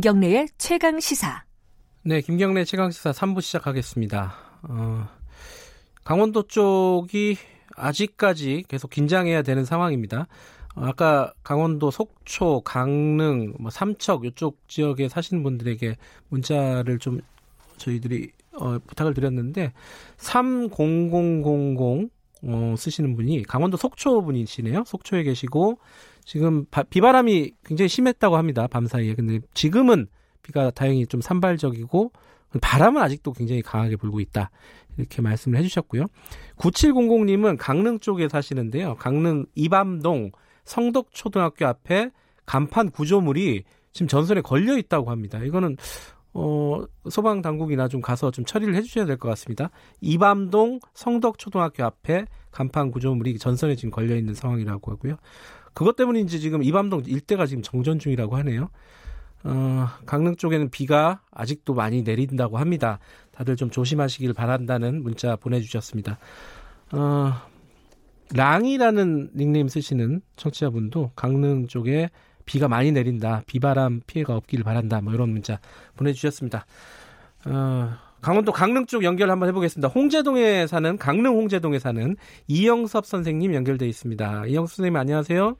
김경래의 최강 시사. 네, 김경래 최강 시사 3부 시작하겠습니다. 어, 강원도 쪽이 아직까지 계속 긴장해야 되는 상황입니다. 어, 아까 강원도 속초, 강릉, 뭐 삼척 이쪽 지역에 사시는 분들에게 문자를 좀 저희들이 어, 부탁을 드렸는데 30000 어, 쓰시는 분이 강원도 속초 분이시네요. 속초에 계시고 지금 바, 비바람이 굉장히 심했다고 합니다. 밤 사이에. 근데 지금은 비가 다행히 좀 산발적이고 바람은 아직도 굉장히 강하게 불고 있다. 이렇게 말씀을 해주셨고요. 9700님은 강릉 쪽에 사시는데요. 강릉 이밤동 성덕초등학교 앞에 간판 구조물이 지금 전선에 걸려 있다고 합니다. 이거는 어, 소방 당국이나 좀 가서 좀 처리를 해주셔야 될 것 같습니다. 이밤동 성덕초등학교 앞에 간판 구조물이 전선에 지금 걸려 있는 상황이라고 하고요. 그것 때문인지 지금 이밤동 일대가 지금 정전 중이라고 하네요. 어, 강릉 쪽에는 비가 아직도 많이 내린다고 합니다. 다들 좀 조심하시길 바란다는 문자 보내주셨습니다. 어, 랑이라는 닉네임 쓰시는 청취자분도 강릉 쪽에 비가 많이 내린다. 비바람 피해가 없기를 바란다. 뭐 이런 문자 보내주셨습니다. 어, 강원도 강릉 쪽 연결 한번 해보겠습니다. 홍제동에 사는 강릉 홍제동에 사는 이영섭 선생님 연결돼 있습니다. 이영섭 선생님 안녕하세요.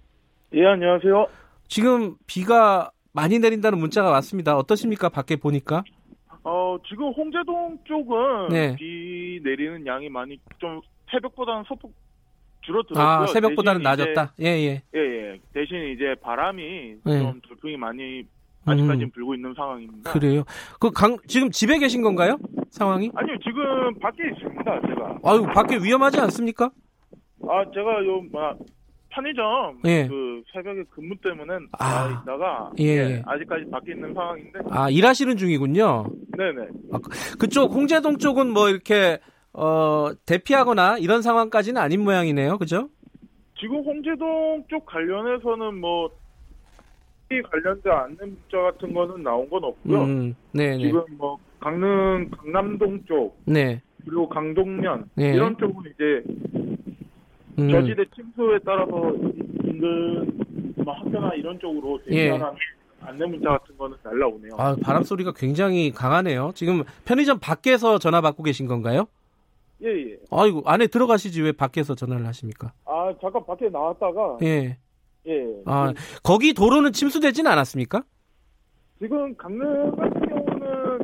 예 안녕하세요. 지금 비가 많이 내린다는 문자가 왔습니다. 어떠십니까? 밖에 보니까? 어 지금 홍제동 쪽은 네. 비 내리는 양이 많이 좀 새벽보다는 소폭 줄어들었고요. 아 새벽보다는 낮았다. 예예. 예. 예, 예. 대신 이제 바람이 예. 좀 돌풍이 많이 아직까지는 음. 불고 있는 상황입니다. 그래요. 그 강 지금 집에 계신 건가요? 상황이? 아니요, 지금 밖에 있습니다. 제가. 아유, 밖에 위험하지 않습니까? 아, 제가 요 막 편의점 예. 그 새벽에 근무 때문에 아, 나 있다가 예. 예. 아직까지 밖에 있는 상황인데. 아, 일하시는 중이군요. 네네. 아, 그, 그쪽 홍제동 쪽은 뭐 이렇게 어 대피하거나 이런 상황까지는 아닌 모양이네요. 그죠? 지금 홍제동 쪽 관련해서는 뭐 관련된 안내 문자 같은 거는 나온 건 없고요. 음, 네, 네. 지금 뭐 강릉 강남동 쪽, 네. 그리고 강동면 네. 이런 쪽은 이제 음. 저지대 침수에 따라서 인근 뭐 학교나 이런 쪽으로 대피하는 예. 안내 문자 같은 거는 날라오네요. 아 바람 소리가 굉장히 강하네요. 지금 편의점 밖에서 전화 받고 계신 건가요? 예, 예. 아이고 안에 들어가시지 왜 밖에서 전화를 하십니까? 아 잠깐 밖에 나왔다가 예. 예. 아, 거기 도로는 침수되진 않았습니까? 지금 강릉 같은 경우는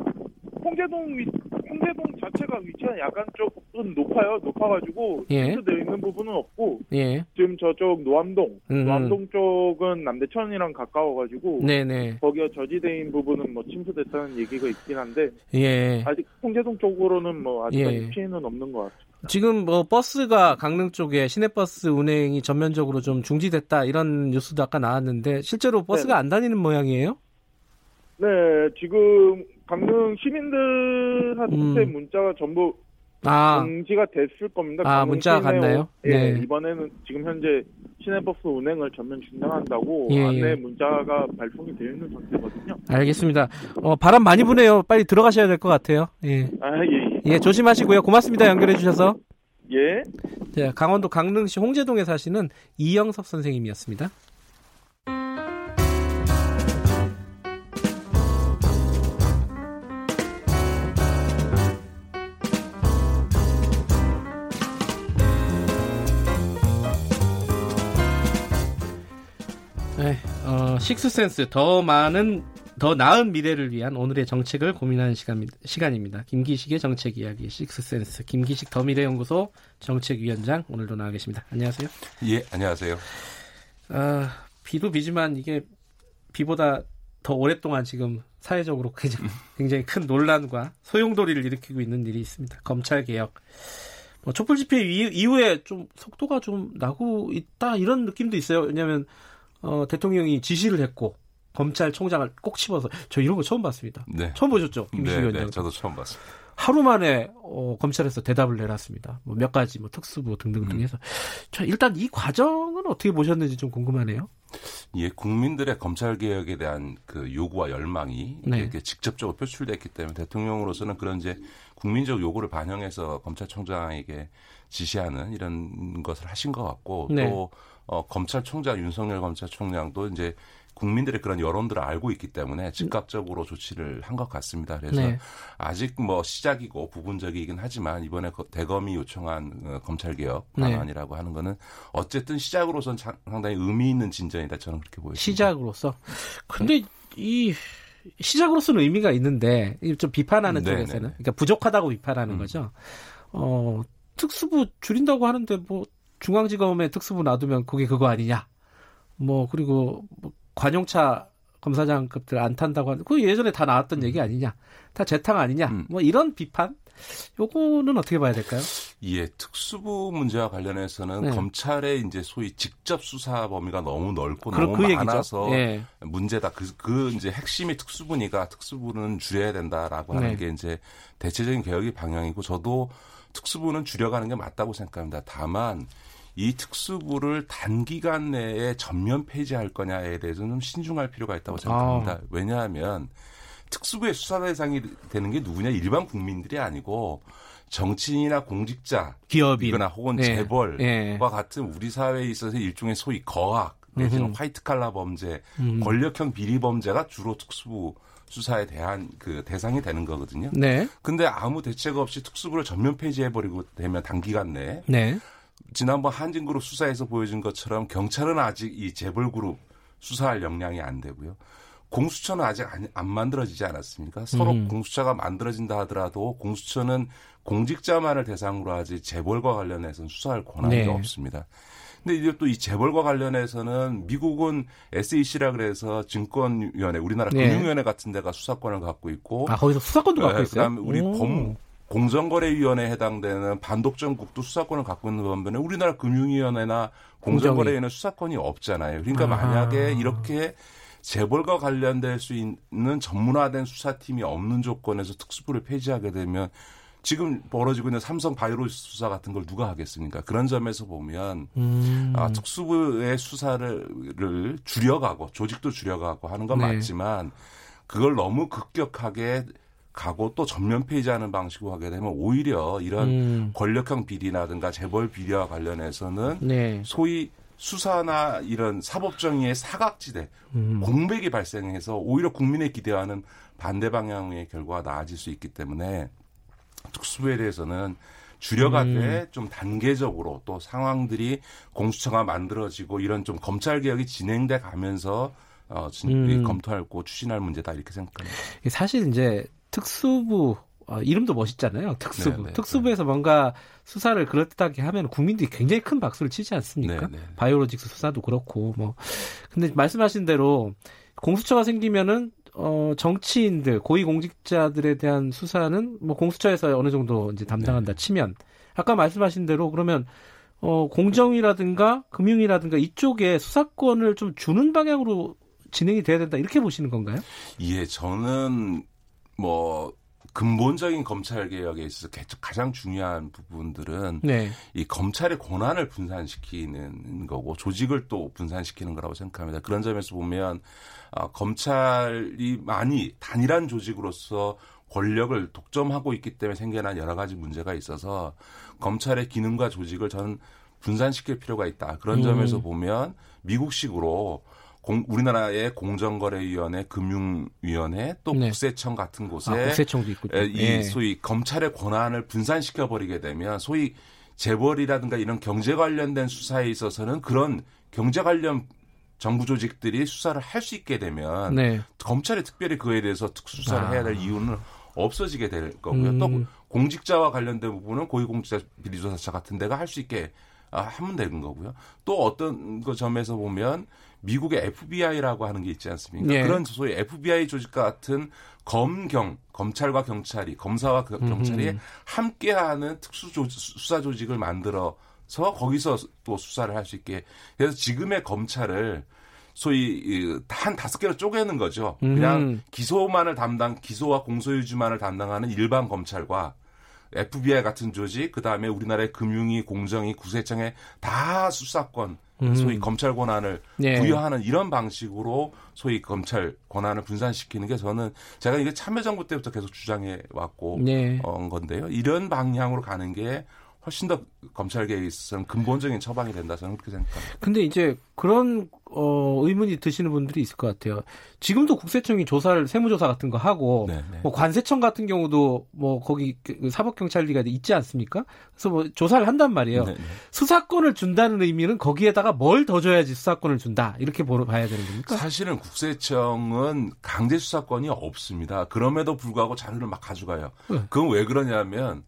홍제동 위, 홍제동 자체가 위치가 약간 조금 높아요. 높아가지고 예. 침수되어 있는 부분은 없고 예. 지금 저쪽 노암동, 음. 노암동 쪽은 남대천이랑 가까워가지고 네네. 거기가 저지대인 부분은 뭐 침수됐다는 얘기가 있긴 한데 예. 아직 홍제동 쪽으로는 뭐 아직까지 예. 피해는 없는 것 같아요. 지금 뭐 버스가 강릉 쪽에 시내버스 운행이 전면적으로 좀 중지됐다 이런 뉴스도 아까 나왔는데 실제로 버스가 네. 안 다니는 모양이에요? 네, 지금 강릉 시민들한테 음. 문자가 전부 아. 공지가 됐을 겁니다. 아, 문자가 갔나요? 예, 네. 이번에는 지금 현재 시내버스 운행을 전면 중단한다고 예, 안내 예. 문자가 발송이 되어 있는 상태거든요. 알겠습니다. 어, 바람 많이 부네요. 빨리 들어가셔야 될 것 같아요. 예. 아, 예, 예. 예, 조심하시고요. 고맙습니다. 연결해 주셔서. 예. 자, 강원도 강릉시 홍제동에 사시는 이영섭 선생님이었습니다. 어, 식스센스 더 많은 더 나은 미래를 위한 오늘의 정책을 고민하는 시간, 시간입니다. 김기식의 정책 이야기 식스센스 김기식 더미래연구소 정책위원장 오늘도 나와 계십니다. 안녕하세요. 예, 안녕하세요. 아, 비도 비지만 이게 비보다 더 오랫동안 지금 사회적으로 굉장히, 굉장히 큰 논란과 소용돌이를 일으키고 있는 일이 있습니다. 검찰 개혁. 뭐 촛불 집회 이후에 좀 속도가 좀 나고 있다 이런 느낌도 있어요. 왜냐하면 어, 대통령이 지시를 했고 검찰총장을 꼭 집어서 저 이런 거 처음 봤습니다. 네. 처음 보셨죠? 김식 네, 위원장. 네, 저도 처음 봤습니다. 하루 만에 어, 검찰에서 대답을 내놨습니다. 뭐 몇 가지 뭐 특수부 등등등 음. 해서 자, 일단 이 과정은 어떻게 보셨는지 좀 궁금하네요. 예, 국민들의 검찰 개혁에 대한 그 요구와 열망이 네. 이렇게 직접적으로 표출됐기 때문에 대통령으로서는 그런 이제 국민적 요구를 반영해서 검찰총장에게 지시하는 이런 것을 하신 것 같고 네. 또 어, 검찰총장 윤석열 검찰총장도 이제 국민들의 그런 여론들을 알고 있기 때문에 즉각적으로 조치를 한 것 같습니다. 그래서 네. 아직 뭐 시작이고 부분적이긴 하지만 이번에 대검이 요청한 어, 검찰개혁 네. 방안이라고 네. 하는 거는 어쨌든 시작으로선 상당히 의미 있는 진전이다 저는 그렇게 보입니다. 시작으로서. 근데 이 시작으로서는 의미가 있는데 좀 비판하는 네네. 쪽에서는 그러니까 부족하다고 비판하는 음. 거죠. 어, 특수부 줄인다고 하는데 뭐 중앙지검에 특수부 놔두면 그게 그거 아니냐? 뭐 그리고 뭐 관용차 검사장급들 안 탄다고 하는 그 예전에 다 나왔던 음. 얘기 아니냐? 다 재탕 아니냐? 음. 뭐 이런 비판 요거는 어떻게 봐야 될까요? 예, 특수부 문제와 관련해서는 네. 검찰의 이제 소위 직접 수사 범위가 너무 넓고 너무 그 많아서 예. 문제다. 그, 그 이제 핵심이 특수부니까 특수부는 줄여야 된다라고 하는 네. 게 이제 대체적인 개혁의 방향이고 저도 특수부는 줄여가는 게 맞다고 생각합니다. 다만 이 특수부를 단기간 내에 전면 폐지할 거냐에 대해서는 좀 신중할 필요가 있다고 생각합니다. 아. 왜냐하면 특수부의 수사 대상이 되는 게 누구냐 일반 국민들이 아니고 정치인이나 공직자, 기업이거나 혹은 네. 재벌과 네. 같은 우리 사회에 있어서 일종의 소위 거학 내지는 화이트 칼라 범죄, 음. 권력형 비리 범죄가 주로 특수부 수사에 대한 그 대상이 되는 거거든요. 네. 근데 아무 대책 없이 특수부를 전면 폐지해버리고 되면 단기간 내에 네. 지난번 한진그룹 수사에서 보여준 것처럼 경찰은 아직 이 재벌그룹 수사할 역량이 안 되고요. 공수처는 아직 안, 안 만들어지지 않았습니까? 서로 음. 공수처가 만들어진다 하더라도 공수처는 공직자만을 대상으로 하지 재벌과 관련해서는 수사할 권한이 네. 없습니다. 근데 이제 또 이 재벌과 관련해서는 미국은 SEC라 그래서 증권위원회, 우리나라 네. 금융위원회 같은 데가 수사권을 갖고 있고 아 거기서 수사권도 갖고 네, 있어요. 그다음에 우리 오. 법 공정거래위원회에 해당되는 반독점 국도 수사권을 갖고 있는 반면에 우리나라 금융위원회나 공정거래위원회 수사권이 없잖아요. 그러니까 아. 만약에 이렇게 재벌과 관련될 수 있는 전문화된 수사팀이 없는 조건에서 특수부를 폐지하게 되면 지금 벌어지고 있는 삼성 바이오로스 수사 같은 걸 누가 하겠습니까? 그런 점에서 보면 음. 아, 특수부의 수사를 줄여가고 조직도 줄여가고 하는 건 네. 맞지만 그걸 너무 급격하게 가고 또 전면 폐지하는 방식으로 하게 되면 오히려 이런 음. 권력형 비리라든가 재벌 비리와 관련해서는 네. 소위 수사나 이런 사법정의의 사각지대, 음. 공백이 발생해서 오히려 국민의 기대와는 반대 방향의 결과가 나아질 수 있기 때문에 특수부에 대해서는 줄여가되 음. 좀 단계적으로 또 상황들이 공수처가 만들어지고 이런 좀 검찰 개혁이 진행돼 가면서 어, 음. 검토하고 추진할 문제다 이렇게 생각합니다. 사실 이제 특수부 어, 이름도 멋있잖아요. 특수부. 네네, 네, 특수부에서 네. 뭔가 수사를 그럴듯하게 하면 국민들이 굉장히 큰 박수를 치지 않습니까? 네네. 네. 바이오로직스 수사도 그렇고 뭐. 근데 말씀하신 대로 공수처가 생기면은 어 정치인들 고위 공직자들에 대한 수사는 뭐 공수처에서 어느 정도 이제 담당한다 네. 치면 아까 말씀하신 대로 그러면 어 공정이라든가 금융이라든가 이쪽에 수사권을 좀 주는 방향으로 진행이 돼야 된다 이렇게 보시는 건가요? 예, 저는 뭐 근본적인 검찰 개혁에 있어서 가장 중요한 부분들은 네. 이 검찰의 권한을 분산시키는 거고 조직을 또 분산시키는 거라고 생각합니다. 그런 점에서 보면 어, 검찰이 많이 단일한 조직으로서 권력을 독점하고 있기 때문에 생겨난 여러 가지 문제가 있어서 검찰의 기능과 조직을 저는 분산시킬 필요가 있다. 그런 음. 점에서 보면 미국식으로 공, 우리나라의 공정거래위원회, 금융위원회, 또 네. 국세청 같은 곳에 아, 국세청도 있고 이 네. 소위 검찰의 권한을 분산시켜 버리게 되면 소위 재벌이라든가 이런 경제 관련된 수사에 있어서는 그런 경제 관련 정부 조직들이 수사를 할 수 있게 되면 네. 검찰이 특별히 그에 대해서 특수수사를 아. 해야 될 이유는 없어지게 될 거고요. 음. 또 공직자와 관련된 부분은 고위공직자 비리조사처 같은 데가 할 수 있게 아, 하면 되는 거고요. 또 어떤 그 점에서 보면 미국의 FBI라고 하는 게 있지 않습니까? 예. 그런 소위 FBI 조직 같은 검경 검찰과 경찰이 검사와 그 경찰이 음흠. 함께하는 특수 조직, 수사 조직을 만들어서 거기서 또 수사를 할 수 있게 그래서 지금의 검찰을 소위 한 다섯 개로 쪼개는 거죠. 그냥 음. 기소만을 담당 기소와 공소유지만을 담당하는 일반 검찰과 FBI 같은 조직, 그 다음에 우리나라의 금융위, 공정위, 구세청에 다 수사권, 음. 소위 검찰 권한을 네. 부여하는 이런 방식으로 소위 검찰 권한을 분산시키는 게 저는 제가 이게 참여정부 때부터 계속 주장해 왔고 네. 어, 건데요. 이런 방향으로 가는 게 훨씬 더 검찰 개혁에 있어서는 근본적인 처방이 된다 저는 그렇게 생각합니다. 근데 이제 그런 어, 의문이 드시는 분들이 있을 것 같아요. 지금도 국세청이 조사를 세무조사 같은 거 하고 네네. 네. 뭐 관세청 같은 경우도 뭐 거기 그, 그 사법경찰리가 있지 않습니까? 그래서 뭐 조사를 한단 말이에요. 네네. 네. 수사권을 준다는 의미는 거기에다가 뭘 더 줘야지 수사권을 준다 이렇게 봐야 되는 겁니까? 사실은 국세청은 강제 수사권이 없습니다. 그럼에도 불구하고 자료를 막 가져가요. 네. 그건 왜 그러냐면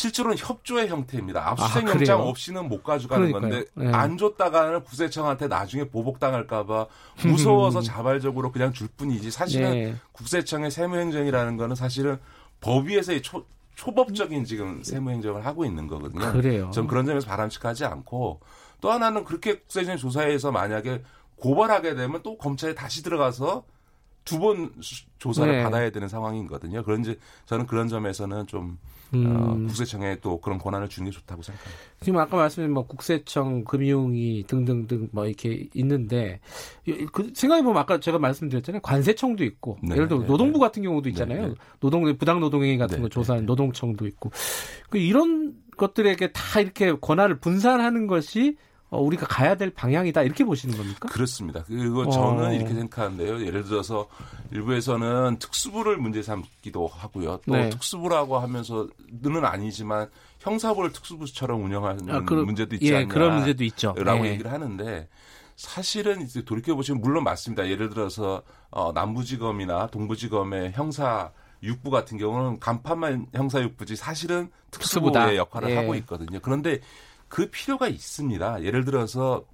실제로는 협조의 형태입니다. 압수수색 아, 영장 없이는 못 가져가는 그러니까요. 건데 네. 안 줬다가는 구세청한테 나중에 보복당할까봐 무서워서 자발적으로 그냥 줄 뿐이지 사실은 네. 국세청의 세무행정이라는 거는 사실은 법 위에서의 초, 초법적인 지금 세무행정을 하고 있는 거거든요. 그래요. 전 그런 점에서 바람직하지 않고 또 하나는 그렇게 국세청 조사에서 만약에 고발하게 되면 또 검찰에 다시 들어가서 두 번 조사를 네. 받아야 되는 상황이거든요. 그런지 저는 그런 점에서는 좀 어, 음. 어, 국세청에 또 그런 권한을 주는 게 좋다고 생각합니다. 지금 아까 말씀드린 뭐 국세청, 금융위 등등등 뭐 이렇게 있는데 그 생각해 보면 아까 제가 말씀드렸잖아요. 관세청도 있고 네, 예를 들어 네, 노동부 네. 같은 경우도 있잖아요. 네, 네. 노동 부당 노동행위 같은 네, 거 조사하는 노동청도 있고 그 이런 것들에게 다 이렇게 권한을 분산하는 것이 어, 우리가 가야 될 방향이다 이렇게 보시는 겁니까? 그렇습니다. 그리고 저는 어. 이렇게 생각하는데요. 예를 들어서 일부에서는 특수부를 문제 삼기도 하고요. 또 네. 특수부라고 하면서는 아니지만 형사부를 특수부처럼 운영하는 아, 그럼, 문제도 있지 예, 않냐. 그런 문제도 있죠. 라고 네. 얘기를 하는데 사실은 이제 돌이켜 보시면 물론 맞습니다. 예를 들어서 어, 남부지검이나 동부지검의 형사 육부 같은 경우는 간판만 형사 육부지 사실은 특수부의. 역할을 예. 하고 있거든요. 그런데 그 필요가 있습니다. 예를 들어서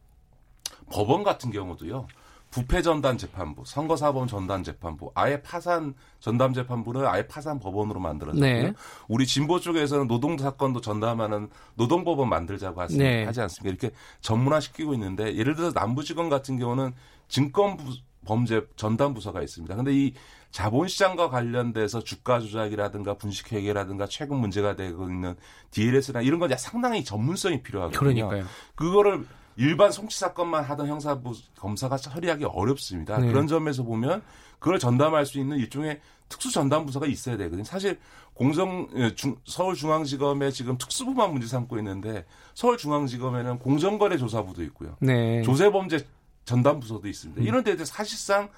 법원 같은 경우도요. 부패 전담 재판부, 선거 사범 전담 재판부, 아예 파산 전담 재판부를 아예 파산 법원으로 만들어졌고요. 네. 우리 진보 쪽에서는 노동 사건도 전담하는 노동 법원 만들자고 하지, 네. 하지 않습니까? 이렇게 전문화시키고 있는데 예를 들어서 남부지검 같은 경우는 증권 범죄 전담 부서가 있습니다. 근데 이 자본시장과 관련돼서 주가 조작이라든가 분식회계라든가 최근 문제가 되고 있는 DLS나 이런 건 상당히 전문성이 필요하거든요. 그러니까요. 그거를 일반 송치 사건만 하던 형사부 검사가 처리하기 어렵습니다. 네. 그런 점에서 보면 그걸 전담할 수 있는 일종의 특수 전담 부서가 있어야 되거든요. 사실 공정 예, 중, 서울중앙지검에 지금 특수부만 문제 삼고 있는데 서울중앙지검에는 공정거래조사부도 있고요. 네. 조세범죄 전담 부서도 있습니다. 음. 이런 데들 사실상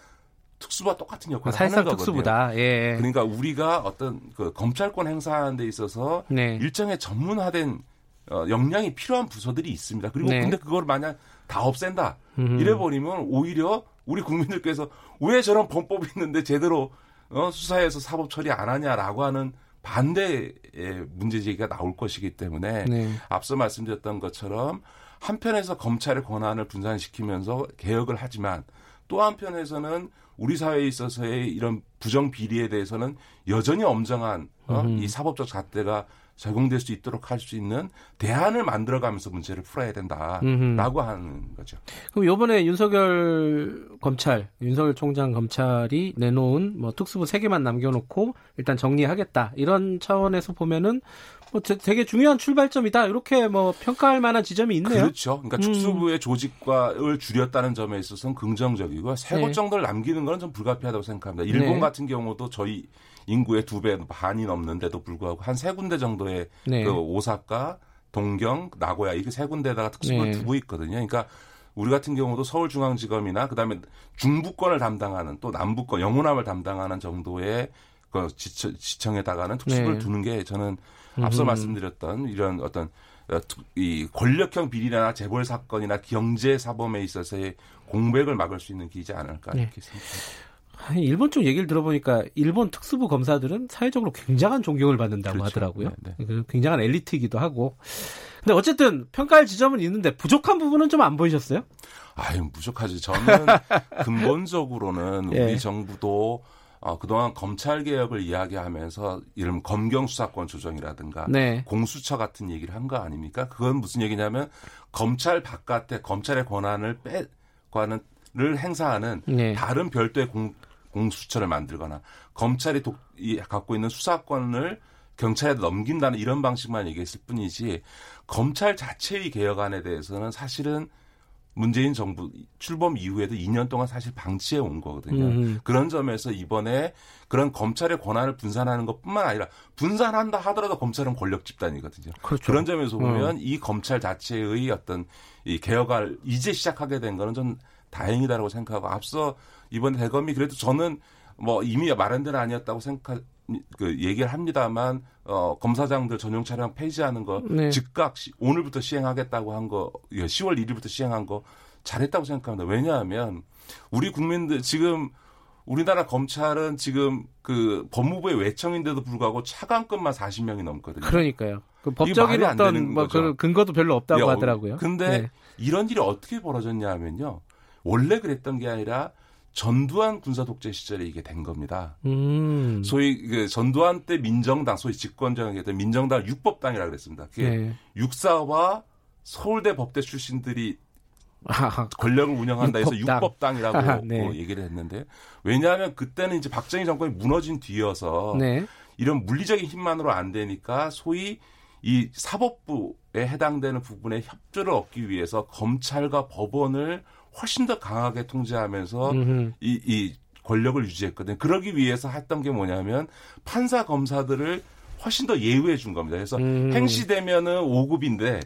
특수부와 똑같은 역할을 사실상 하는 거거든요. 특수부다. 예. 그러니까 우리가 어떤 그 검찰권 행사하는 데 있어서 네. 일정의 전문화된 어, 역량이 필요한 부서들이 있습니다. 그리고 네. 근데 그걸 만약 다 없앤다 음. 이래 버리면 오히려 우리 국민들께서 왜 저런 범법이 있는데 제대로 어, 수사해서 사법 처리 안 하냐라고 하는 반대의 문제 제기가 나올 것이기 때문에 네. 앞서 말씀드렸던 것처럼 한편에서 검찰의 권한을 분산시키면서 개혁을 하지만 또 한편에서는 우리 사회에 있어서의 이런 부정 비리에 대해서는 여전히 엄정한 어? 이 사법적 잣대가 적용될 수 있도록 할 수 있는 대안을 만들어가면서 문제를 풀어야 된다라고 음흠. 하는 거죠. 그럼 이번에 윤석열 검찰, 윤석열 총장 검찰이 내놓은 뭐 특수부 세 개만 남겨놓고 일단 정리하겠다 이런 차원에서 보면은 뭐 되게 중요한 출발점이다 이렇게 뭐 평가할 만한 지점이 있네요. 그렇죠. 그러니까 음. 특수부의 조직과를 줄였다는 점에 있어서는 긍정적이고 세곳 네. 정도를 남기는 건 좀 불가피하다고 생각합니다. 일본 네. 같은 경우도 저희 인구의 두 배 반이 넘는데도 불구하고 한 세 군데 정도의 네. 그 오사카, 동경, 나고야 이게 세 군데다가 특수부를 네. 두고 있거든요. 그러니까 우리 같은 경우도 서울중앙지검이나 그다음에 중부권을 담당하는 또 남부권 영호남을 담당하는 정도의 그 지청, 에다가는 특수부를 네. 두는 게 저는 앞서 음. 말씀드렸던 이런 어떤 어, 이 권력형 비리나 재벌 사건이나 경제 사범에 있어서의 공백을 막을 수 있는 길이지 않을까 네. 이렇게 생각합니다. 일본 쪽 얘기를 들어보니까 일본 특수부 검사들은 사회적으로 굉장한 존경을 받는다고 그렇죠. 하더라고요. 네, 네. 그 굉장한 엘리트이기도 하고. 근데 어쨌든 평가할 지점은 있는데 부족한 부분은 좀 안 보이셨어요? 아유, 부족하지. 저는 근본적으로는 예. 우리 정부도 어, 그동안 검찰 개혁을 이야기하면서 이런 검경 수사권 조정이라든가 네. 공수처 같은 얘기를 한 거 아닙니까? 그건 무슨 얘기냐면 검찰 바깥에 검찰의 권한을 빼 관을 행사하는 네. 다른 별도의 공, 공수처를 만들거나 검찰이 독, 이, 갖고 있는 수사권을 경찰에 넘긴다는 이런 방식만 얘기했을 뿐이지 검찰 자체의 개혁안에 대해서는 사실은 문재인 정부 출범 이후에도 2년 동안 사실 방치해 온 거거든요. 음. 그런 점에서 이번에 그런 검찰의 권한을 분산하는 것뿐만 아니라 분산한다 하더라도 검찰은 권력 집단이거든요. 그렇죠. 그런 점에서 보면 음. 이 검찰 자체의 어떤 이 개혁을 이제 시작하게 된 거는 좀 다행이다라고 생각하고 앞서 이번 대검이 그래도 저는 뭐 이미 마련된 아니었다고 생각 그 얘기를 합니다만 어 검사장들 전용 차량 폐지하는 거 네. 즉각 시, 오늘부터 시행하겠다고 한 거 10월 예, 1일부터 시행한 거 잘했다고 생각합니다. 왜냐하면 우리 국민들 지금 우리나라 검찰은 지금 그 법무부의 외청인데도 불구하고 차관급만 40명이 넘거든요. 그러니까요. 그 법적인 어떤 뭐 그 근거도 별로 없다고 야, 하더라고요. 근데 네. 이런 일이 어떻게 벌어졌냐 하면요. 원래 그랬던 게 아니라 전두환 군사 독재 시절에 이게 된 겁니다. 음. 소위 그 전두환 때 민정당 소위 집권정에 했던 민정당 육법당이라고 그랬습니다. 그게 네. 육사와 서울대 법대 출신들이 권력을 운영한다 해서 육법당. 육법당이라고 아하, 네. 뭐 얘기를 했는데 왜냐하면 그때는 이제 박정희 정권이 무너진 뒤여서 네. 이런 물리적인 힘만으로 안 되니까 소위 이 사법부에 해당되는 부분에 협조를 얻기 위해서 검찰과 법원을 훨씬 더 강하게 통제하면서 이, 이 권력을 유지했거든요. 그러기 위해서 했던 게 뭐냐면 판사 검사들을 훨씬 더 예우해 준 겁니다. 그래서 음. 행시되면은 5급인데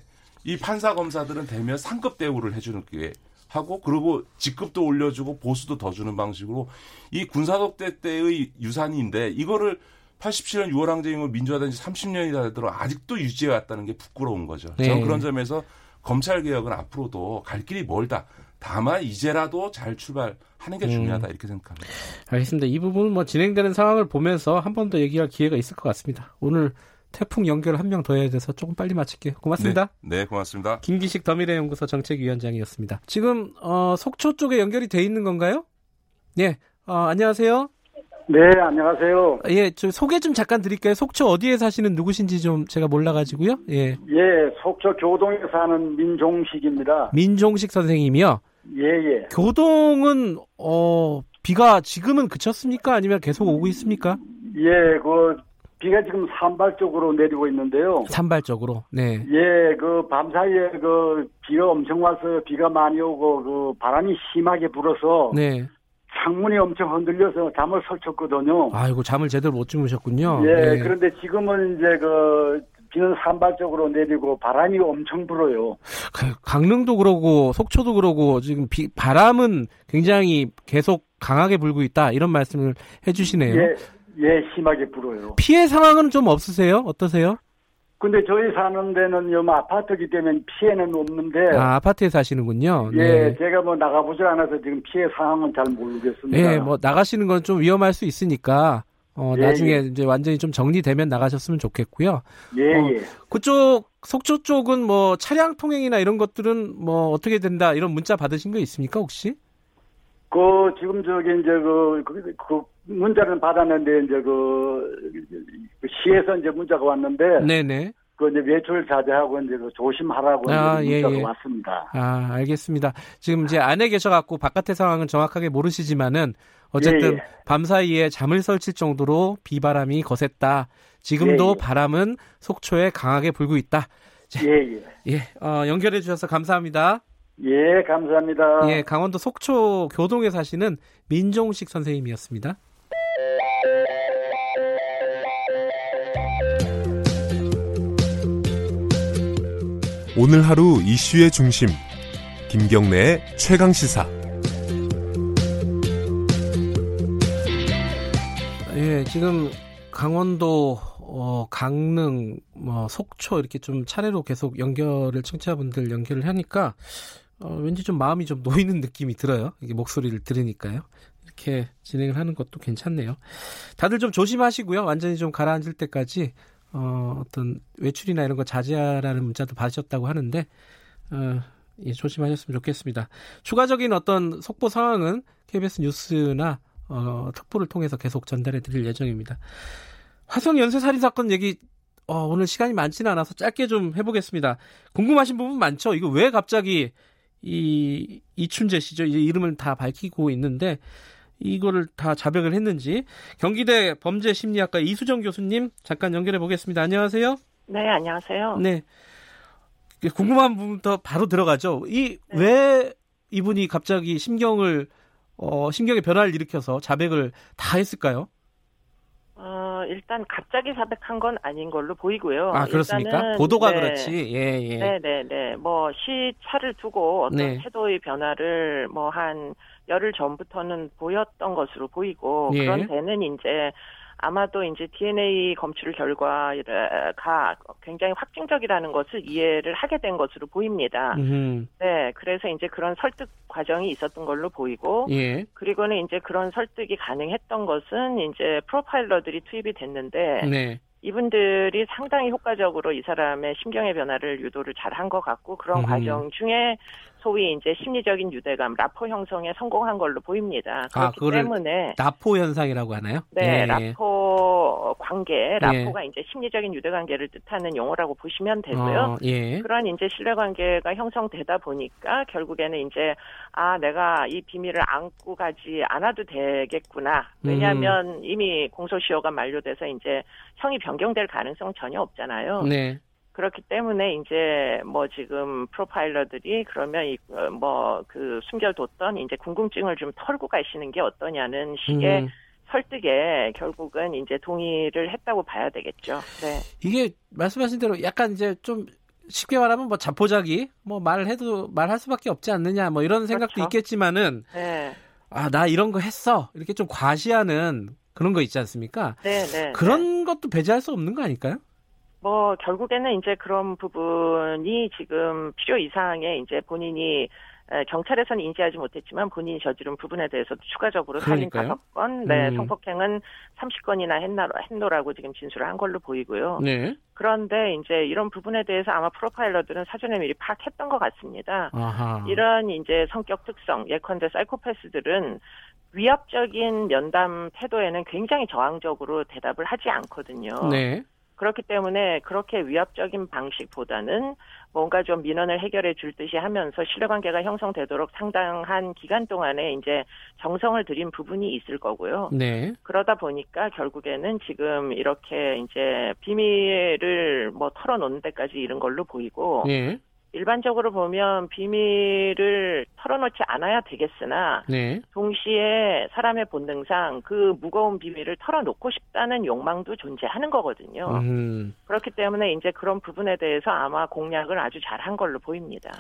이 판사 검사들은 되면 상급 대우를 해주는 게 하고 그리고 직급도 올려주고 보수도 더 주는 방식으로 이 군사독대 때의 유산인데 이거를 87년 6월 항쟁 이후 민주화된 지 30년이 되도록 아직도 유지해 왔다는 게 부끄러운 거죠. 네. 저는 그런 점에서 검찰 개혁은 앞으로도 갈 길이 멀다. 다만 이제라도 잘 출발하는 게 음. 중요하다 이렇게 생각합니다. 알겠습니다. 이 부분 뭐 진행되는 상황을 보면서 한 번 더 얘기할 기회가 있을 것 같습니다. 오늘 태풍 연결 한 명 더 해야 돼서 조금 빨리 마칠게요. 고맙습니다. 네, 네 고맙습니다. 김기식 더미래연구소 정책위원장이었습니다. 지금 어, 속초 쪽에 연결이 돼 있는 건가요? 네, 어, 안녕하세요. 네, 안녕하세요. 예, 저 소개 좀 잠깐 드릴까요? 속초 어디에 사시는 누구신지 좀 제가 몰라가지고요. 예. 예, 속초 교동에 사는 민종식입니다. 민종식 선생님이요? 예, 예. 교동은, 어, 비가 지금은 그쳤습니까? 아니면 계속 오고 있습니까? 예, 그, 비가 지금 산발적으로 내리고 있는데요. 산발적으로, 네. 예, 그, 밤 사이에 그, 비가 엄청 와서 비가 많이 오고, 그, 바람이 심하게 불어서. 네. 창문이 엄청 흔들려서 잠을 설쳤거든요. 아이고 잠을 제대로 못 주무셨군요. 예, 네. 그런데 지금은 이제 그 비는 산발적으로 내리고 바람이 엄청 불어요. 그 강릉도 그러고 속초도 그러고 지금 비, 바람은 굉장히 계속 강하게 불고 있다 이런 말씀을 해주시네요. 예, 예, 심하게 불어요. 피해 상황은 좀 없으세요? 어떠세요? 근데 저희 사는 데는 요 아파트기 때문에 피해는 없는데. 아, 아파트에 사시는군요. 예, 네. 제가 뭐 나가보지 않아서 지금 피해 상황은 잘 모르겠습니다. 예, 뭐 나가시는 건 좀 위험할 수 있으니까, 어, 예, 나중에 예. 이제 완전히 좀 정리되면 나가셨으면 좋겠고요. 예, 어, 예. 그쪽, 속초 쪽은 뭐 차량 통행이나 이런 것들은 뭐 어떻게 된다 이런 문자 받으신 거 있습니까, 혹시? 그, 지금 저기 이제 그, 그, 그 문자는 받았는데 이제 그, 그 시에서 이제 문자가 왔는데 네네. 그 이제 외출 자제하고 이제 그 조심하라고 아, 예, 문자가 예. 왔습니다. 아 알겠습니다. 지금 이제 안에 계셔갖고 바깥의 상황은 정확하게 모르시지만은 어쨌든 예, 예. 밤 사이에 잠을 설칠 정도로 비바람이 거셌다. 지금도 예, 예. 바람은 속초에 강하게 불고 있다. 예예. 예, 예. 어, 연결해 주셔서 감사합니다. 예, 감사합니다. 예, 강원도 속초 교동에 사시는 민종식 선생님이었습니다. 오늘 하루 이슈의 중심 김경래의 최강 시사. 예 지금 강원도 어, 강릉 뭐 속초 이렇게 좀 차례로 계속 연결을 청취자분들 연결을 하니까 어, 왠지 좀 마음이 좀 놓이는 느낌이 들어요. 이게 목소리를 들으니까요. 이렇게 진행을 하는 것도 괜찮네요. 다들 좀 조심하시고요. 완전히 좀 가라앉을 때까지 어, 어떤 외출이나 이런 거 자제하라는 문자도 받으셨다고 하는데 어, 예, 조심하셨으면 좋겠습니다. 추가적인 어떤 속보 상황은 KBS 뉴스나 어, 특보를 통해서 계속 전달해 드릴 예정입니다. 화성 연쇄 살인 사건 얘기 어, 오늘 시간이 많지는 않아서 짧게 좀 해보겠습니다. 궁금하신 부분 많죠? 이거 왜 갑자기 이 이춘재 씨죠? 이제 이름을 다 밝히고 있는데 이거를 다 자백을 했는지 경기대 범죄심리학과 이수정 교수님 잠깐 연결해 보겠습니다. 안녕하세요. 네, 안녕하세요. 네. 궁금한 부분부터 바로 들어가죠. 이왜 이분이 갑자기 심경을 어, 심경의 변화를 일으켜서 자백을 다 했을까요? 어, 일단 갑자기 자백한 건 아닌 걸로 보이고요. 아, 그렇습니까? 보도가 네. 그렇지. 예, 예. 네, 네, 네. 뭐 시차를 두고 어떤 네. 태도의 변화를 뭐한 열흘 전부터는 보였던 것으로 보이고 예. 그런 데는 이제 아마도 이제 DNA 검출 결과가 굉장히 확증적이라는 것을 이해를 하게 된 것으로 보입니다. 음. 네, 그래서 이제 그런 설득 과정이 있었던 걸로 보이고, 예. 그리고는 이제 그런 설득이 가능했던 것은 이제 프로파일러들이 투입이 됐는데, 네. 이분들이 상당히 효과적으로 이 사람의 심경의 변화를 유도를 잘 한 것 같고 그런 음. 과정 중에 소위 이제 심리적인 유대감, 라포 형성에 성공한 걸로 보입니다. 아, 그렇기 아, 때문에 라포 현상이라고 하나요? 네, 예. 라포 관계, 라포가 예. 이제 심리적인 유대 관계를 뜻하는 용어라고 보시면 되고요. 어, 예. 그런 이제 신뢰 관계가 형성되다 보니까 결국에는 이제 아 내가 이 비밀을 안고 가지 않아도 되겠구나. 왜냐하면 음. 이미 공소시효가 만료돼서 이제 형이 변경될 가능성 전혀 없잖아요. 네. 그렇기 때문에 이제 뭐 지금 프로파일러들이 그러면 어, 뭐그 숨겨뒀던 이제 궁금증을 좀 털고 가시는 게 어떠냐는 식의 음. 설득에 결국은 이제 동의를 했다고 봐야 되겠죠. 네. 이게 말씀하신 대로 약간 이제 좀 쉽게 말하면 뭐 자포자기 뭐 말을 해도 말할 수밖에 없지 않느냐 뭐 이런 생각도 그렇죠. 있겠지만은 네. 아나 이런 거 했어 이렇게 좀 과시하는 그런 거 있지 않습니까? 네, 네. 그런 네. 것도 배제할 수 없는 거 아닐까요? 뭐 결국에는 이제 그런 부분이 지금 필요 이상의 이제 본인이 경찰에서는 인지하지 못했지만 본인이 저지른 부분에 대해서도 추가적으로 살인 다섯 건, 네, 음. 성폭행은 30건이나 했나, 했노라고 지금 진술을 한 걸로 보이고요. 네. 그런데 이제 이런 부분에 대해서 아마 프로파일러들은 사전에 미리 파악했던 것 같습니다. 아하. 이런 이제 성격 특성, 예컨대 사이코패스들은 위협적인 면담 태도에는 굉장히 저항적으로 대답을 하지 않거든요. 네. 그렇기 때문에 그렇게 위압적인 방식보다는 뭔가 좀 민원을 해결해 줄 듯이 하면서 신뢰관계가 형성되도록 상당한 기간 동안에 이제 정성을 들인 부분이 있을 거고요. 네. 그러다 보니까 결국에는 지금 이렇게 이제 비밀을 뭐 털어놓는 데까지 이른 걸로 보이고 네. 일반적으로 보면 비밀을 털어놓지 않아야 되겠으나 네. 동시에 사람의 본능상 그 무거운 비밀을 털어놓고 싶다는 욕망도 존재하는 거거든요. 음. 그렇기 때문에 이제 그런 부분에 대해서 아마 공략을 아주 잘한 걸로 보입니다.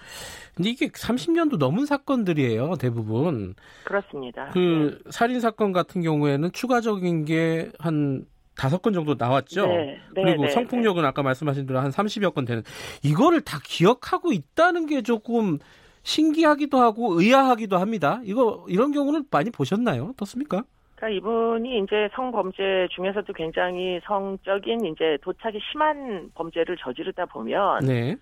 근데 이게 30년도 넘은 사건들이에요, 대부분. 그렇습니다. 그 네. 살인 사건 같은 경우에는 추가적인 게한 다섯 건 정도 나왔죠. 네, 네, 그리고 네, 성폭력은 네. 아까 말씀하신 대로 한 30여 건 되는 이거를 다 기억하고 있다는 게 조금 신기하기도 하고 의아하기도 합니다. 이거 이런 경우는 많이 보셨나요? 어떻습니까? 그러니까 이분이 이제 성범죄 중에서도 굉장히 성적인 이제 도착이 심한 범죄를 저지르다 보면 네.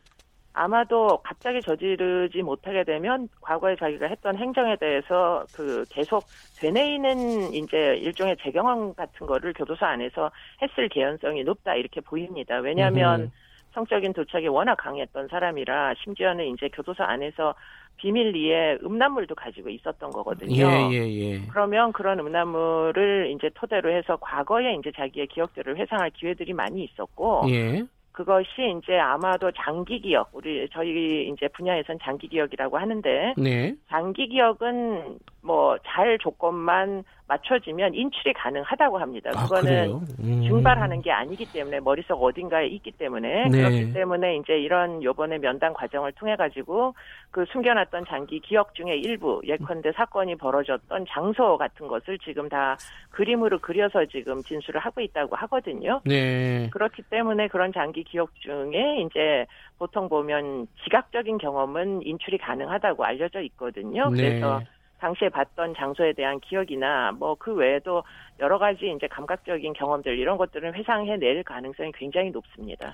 아마도 갑자기 저지르지 못하게 되면 과거에 자기가 했던 행정에 대해서 그 계속 되뇌이는 이제 일종의 재경험 같은 거를 교도소 안에서 했을 개연성이 높다 이렇게 보입니다. 왜냐하면 음. 성적인 도착이 워낙 강했던 사람이라 심지어는 이제 교도소 안에서 비밀리에 음란물도 가지고 있었던 거거든요. 예, 예, 예. 그러면 그런 음란물을 이제 토대로 해서 과거에 이제 자기의 기억들을 회상할 기회들이 많이 있었고 예. 그것이 이제 아마도 장기 기억, 우리 저희 이제 분야에선 장기 기억이라고 하는데 네. 장기 기억은 뭐 잘 조건만 맞춰지면 인출이 가능하다고 합니다. 아, 그거는 아, 음. 증발하는 게 아니기 때문에 머릿속 어딘가에 있기 때문에 네. 그렇기 때문에 이제 이런 요번에 면담 과정을 통해 가지고 그 숨겨놨던 장기 기억 중에 일부 예컨대 사건이 벌어졌던 장소 같은 것을 지금 다 그림으로 그려서 지금 진술을 하고 있다고 하거든요. 네. 그렇기 때문에 그런 장기 기억 중에 이제 보통 보면 지각적인 경험은 인출이 가능하다고 알려져 있거든요. 네. 그래서 당시에 봤던 장소에 대한 기억이나 뭐 그 외에도 여러 가지 이제 감각적인 경험들 이런 것들은 회상해 낼 가능성이 굉장히 높습니다.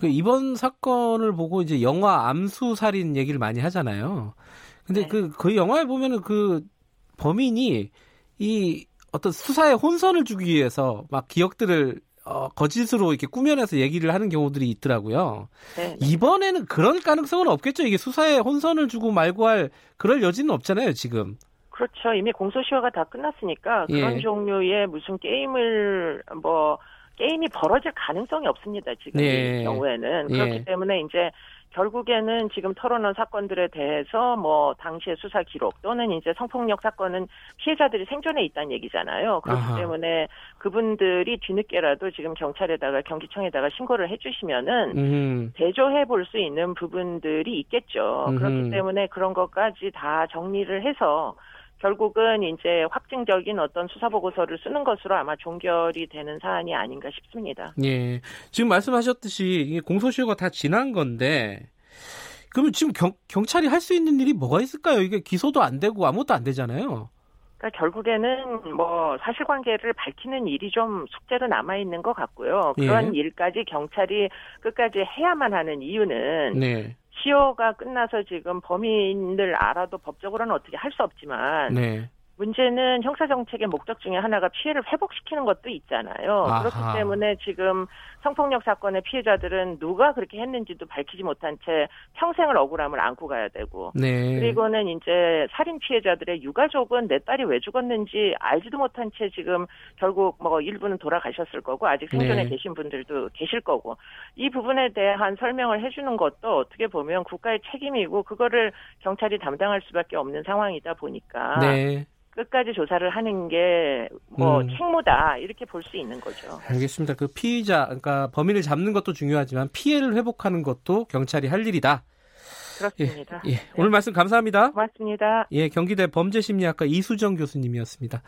그 이번 사건을 보고 이제 영화 암수 살인 얘기를 많이 하잖아요. 근데 그그 네. 그 영화에 보면은 그 범인이 이 어떤 수사에 혼선을 주기 위해서 막 기억들을 어, 거짓으로 이렇게 꾸며내서 얘기를 하는 경우들이 있더라고요. 네, 네. 이번에는 그런 가능성은 없겠죠. 이게 수사에 혼선을 주고 말고 할 그럴 여지는 없잖아요, 지금. 그렇죠. 이미 공소시효가 다 끝났으니까 그런 예. 종류의 무슨 게임을 뭐 게임이 벌어질 가능성이 없습니다. 지금 네. 이 경우에는 그렇기 예. 때문에 이제 결국에는 지금 털어놓은 사건들에 대해서 뭐 당시의 수사 기록 또는 이제 성폭력 사건은 피해자들이 생존해 있다는 얘기잖아요. 그렇기 아하. 때문에 그분들이 뒤늦게라도 지금 경찰에다가 경기청에다가 신고를 해주시면은 음. 대조해 볼 수 있는 부분들이 있겠죠. 음. 그렇기 때문에 그런 것까지 다 정리를 해서 결국은 이제 확증적인 어떤 수사 보고서를 쓰는 것으로 아마 종결이 되는 사안이 아닌가 싶습니다. 예. 지금 말씀하셨듯이 공소시효가 다 지난 건데 그러면 지금 경, 경찰이 할 수 있는 일이 뭐가 있을까요? 이게 기소도 안 되고 아무것도 안 되잖아요. 그러니까 결국에는 뭐 사실관계를 밝히는 일이 좀 숙제로 남아 있는 것 같고요. 그런 예. 일까지 경찰이 끝까지 해야만 하는 이유는 네. 시효가 끝나서 지금 범인을 알아도 법적으로는 어떻게 할 수 없지만 네. 문제는 형사정책의 목적 중에 하나가 피해를 회복시키는 것도 있잖아요. 아하. 그렇기 때문에 지금 성폭력 사건의 피해자들은 누가 그렇게 했는지도 밝히지 못한 채 평생을 억울함을 안고 가야 되고 네. 그리고는 이제 살인 피해자들의 유가족은 내 딸이 왜 죽었는지 알지도 못한 채 지금 결국 뭐 일부는 돌아가셨을 거고 아직 생존에 네. 계신 분들도 계실 거고 이 부분에 대한 설명을 해주는 것도 어떻게 보면 국가의 책임이고 그거를 경찰이 담당할 수밖에 없는 상황이다 보니까 네. 끝까지 조사를 하는 게뭐 음. 책무다 이렇게 볼 수 있는 거죠. 알겠습니다. 그 피의자 그러니까 범인을 잡는 것도 중요하지만 피해를 회복하는 것도 경찰이 할 일이다. 그렇습니다. 예, 예. 네. 오늘 말씀 감사합니다. 고맙습니다. 예, 경기대 범죄심리학과 이수정 교수님이었습니다.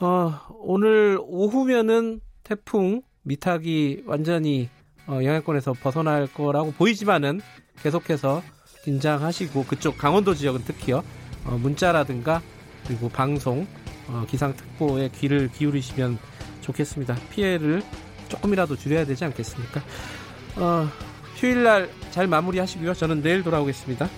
어, 오늘 오후면은 태풍 미탁이 완전히 어, 영향권에서 벗어날 거라고 보이지만은 계속해서 긴장하시고 그쪽 강원도 지역은 특히요 어, 문자라든가 그리고 방송 어, 기상특보에 귀를 기울이시면 좋겠습니다. 피해를 조금이라도 줄여야 되지 않겠습니까? 어, 휴일날 잘 마무리하시고요. 저는 내일 돌아오겠습니다.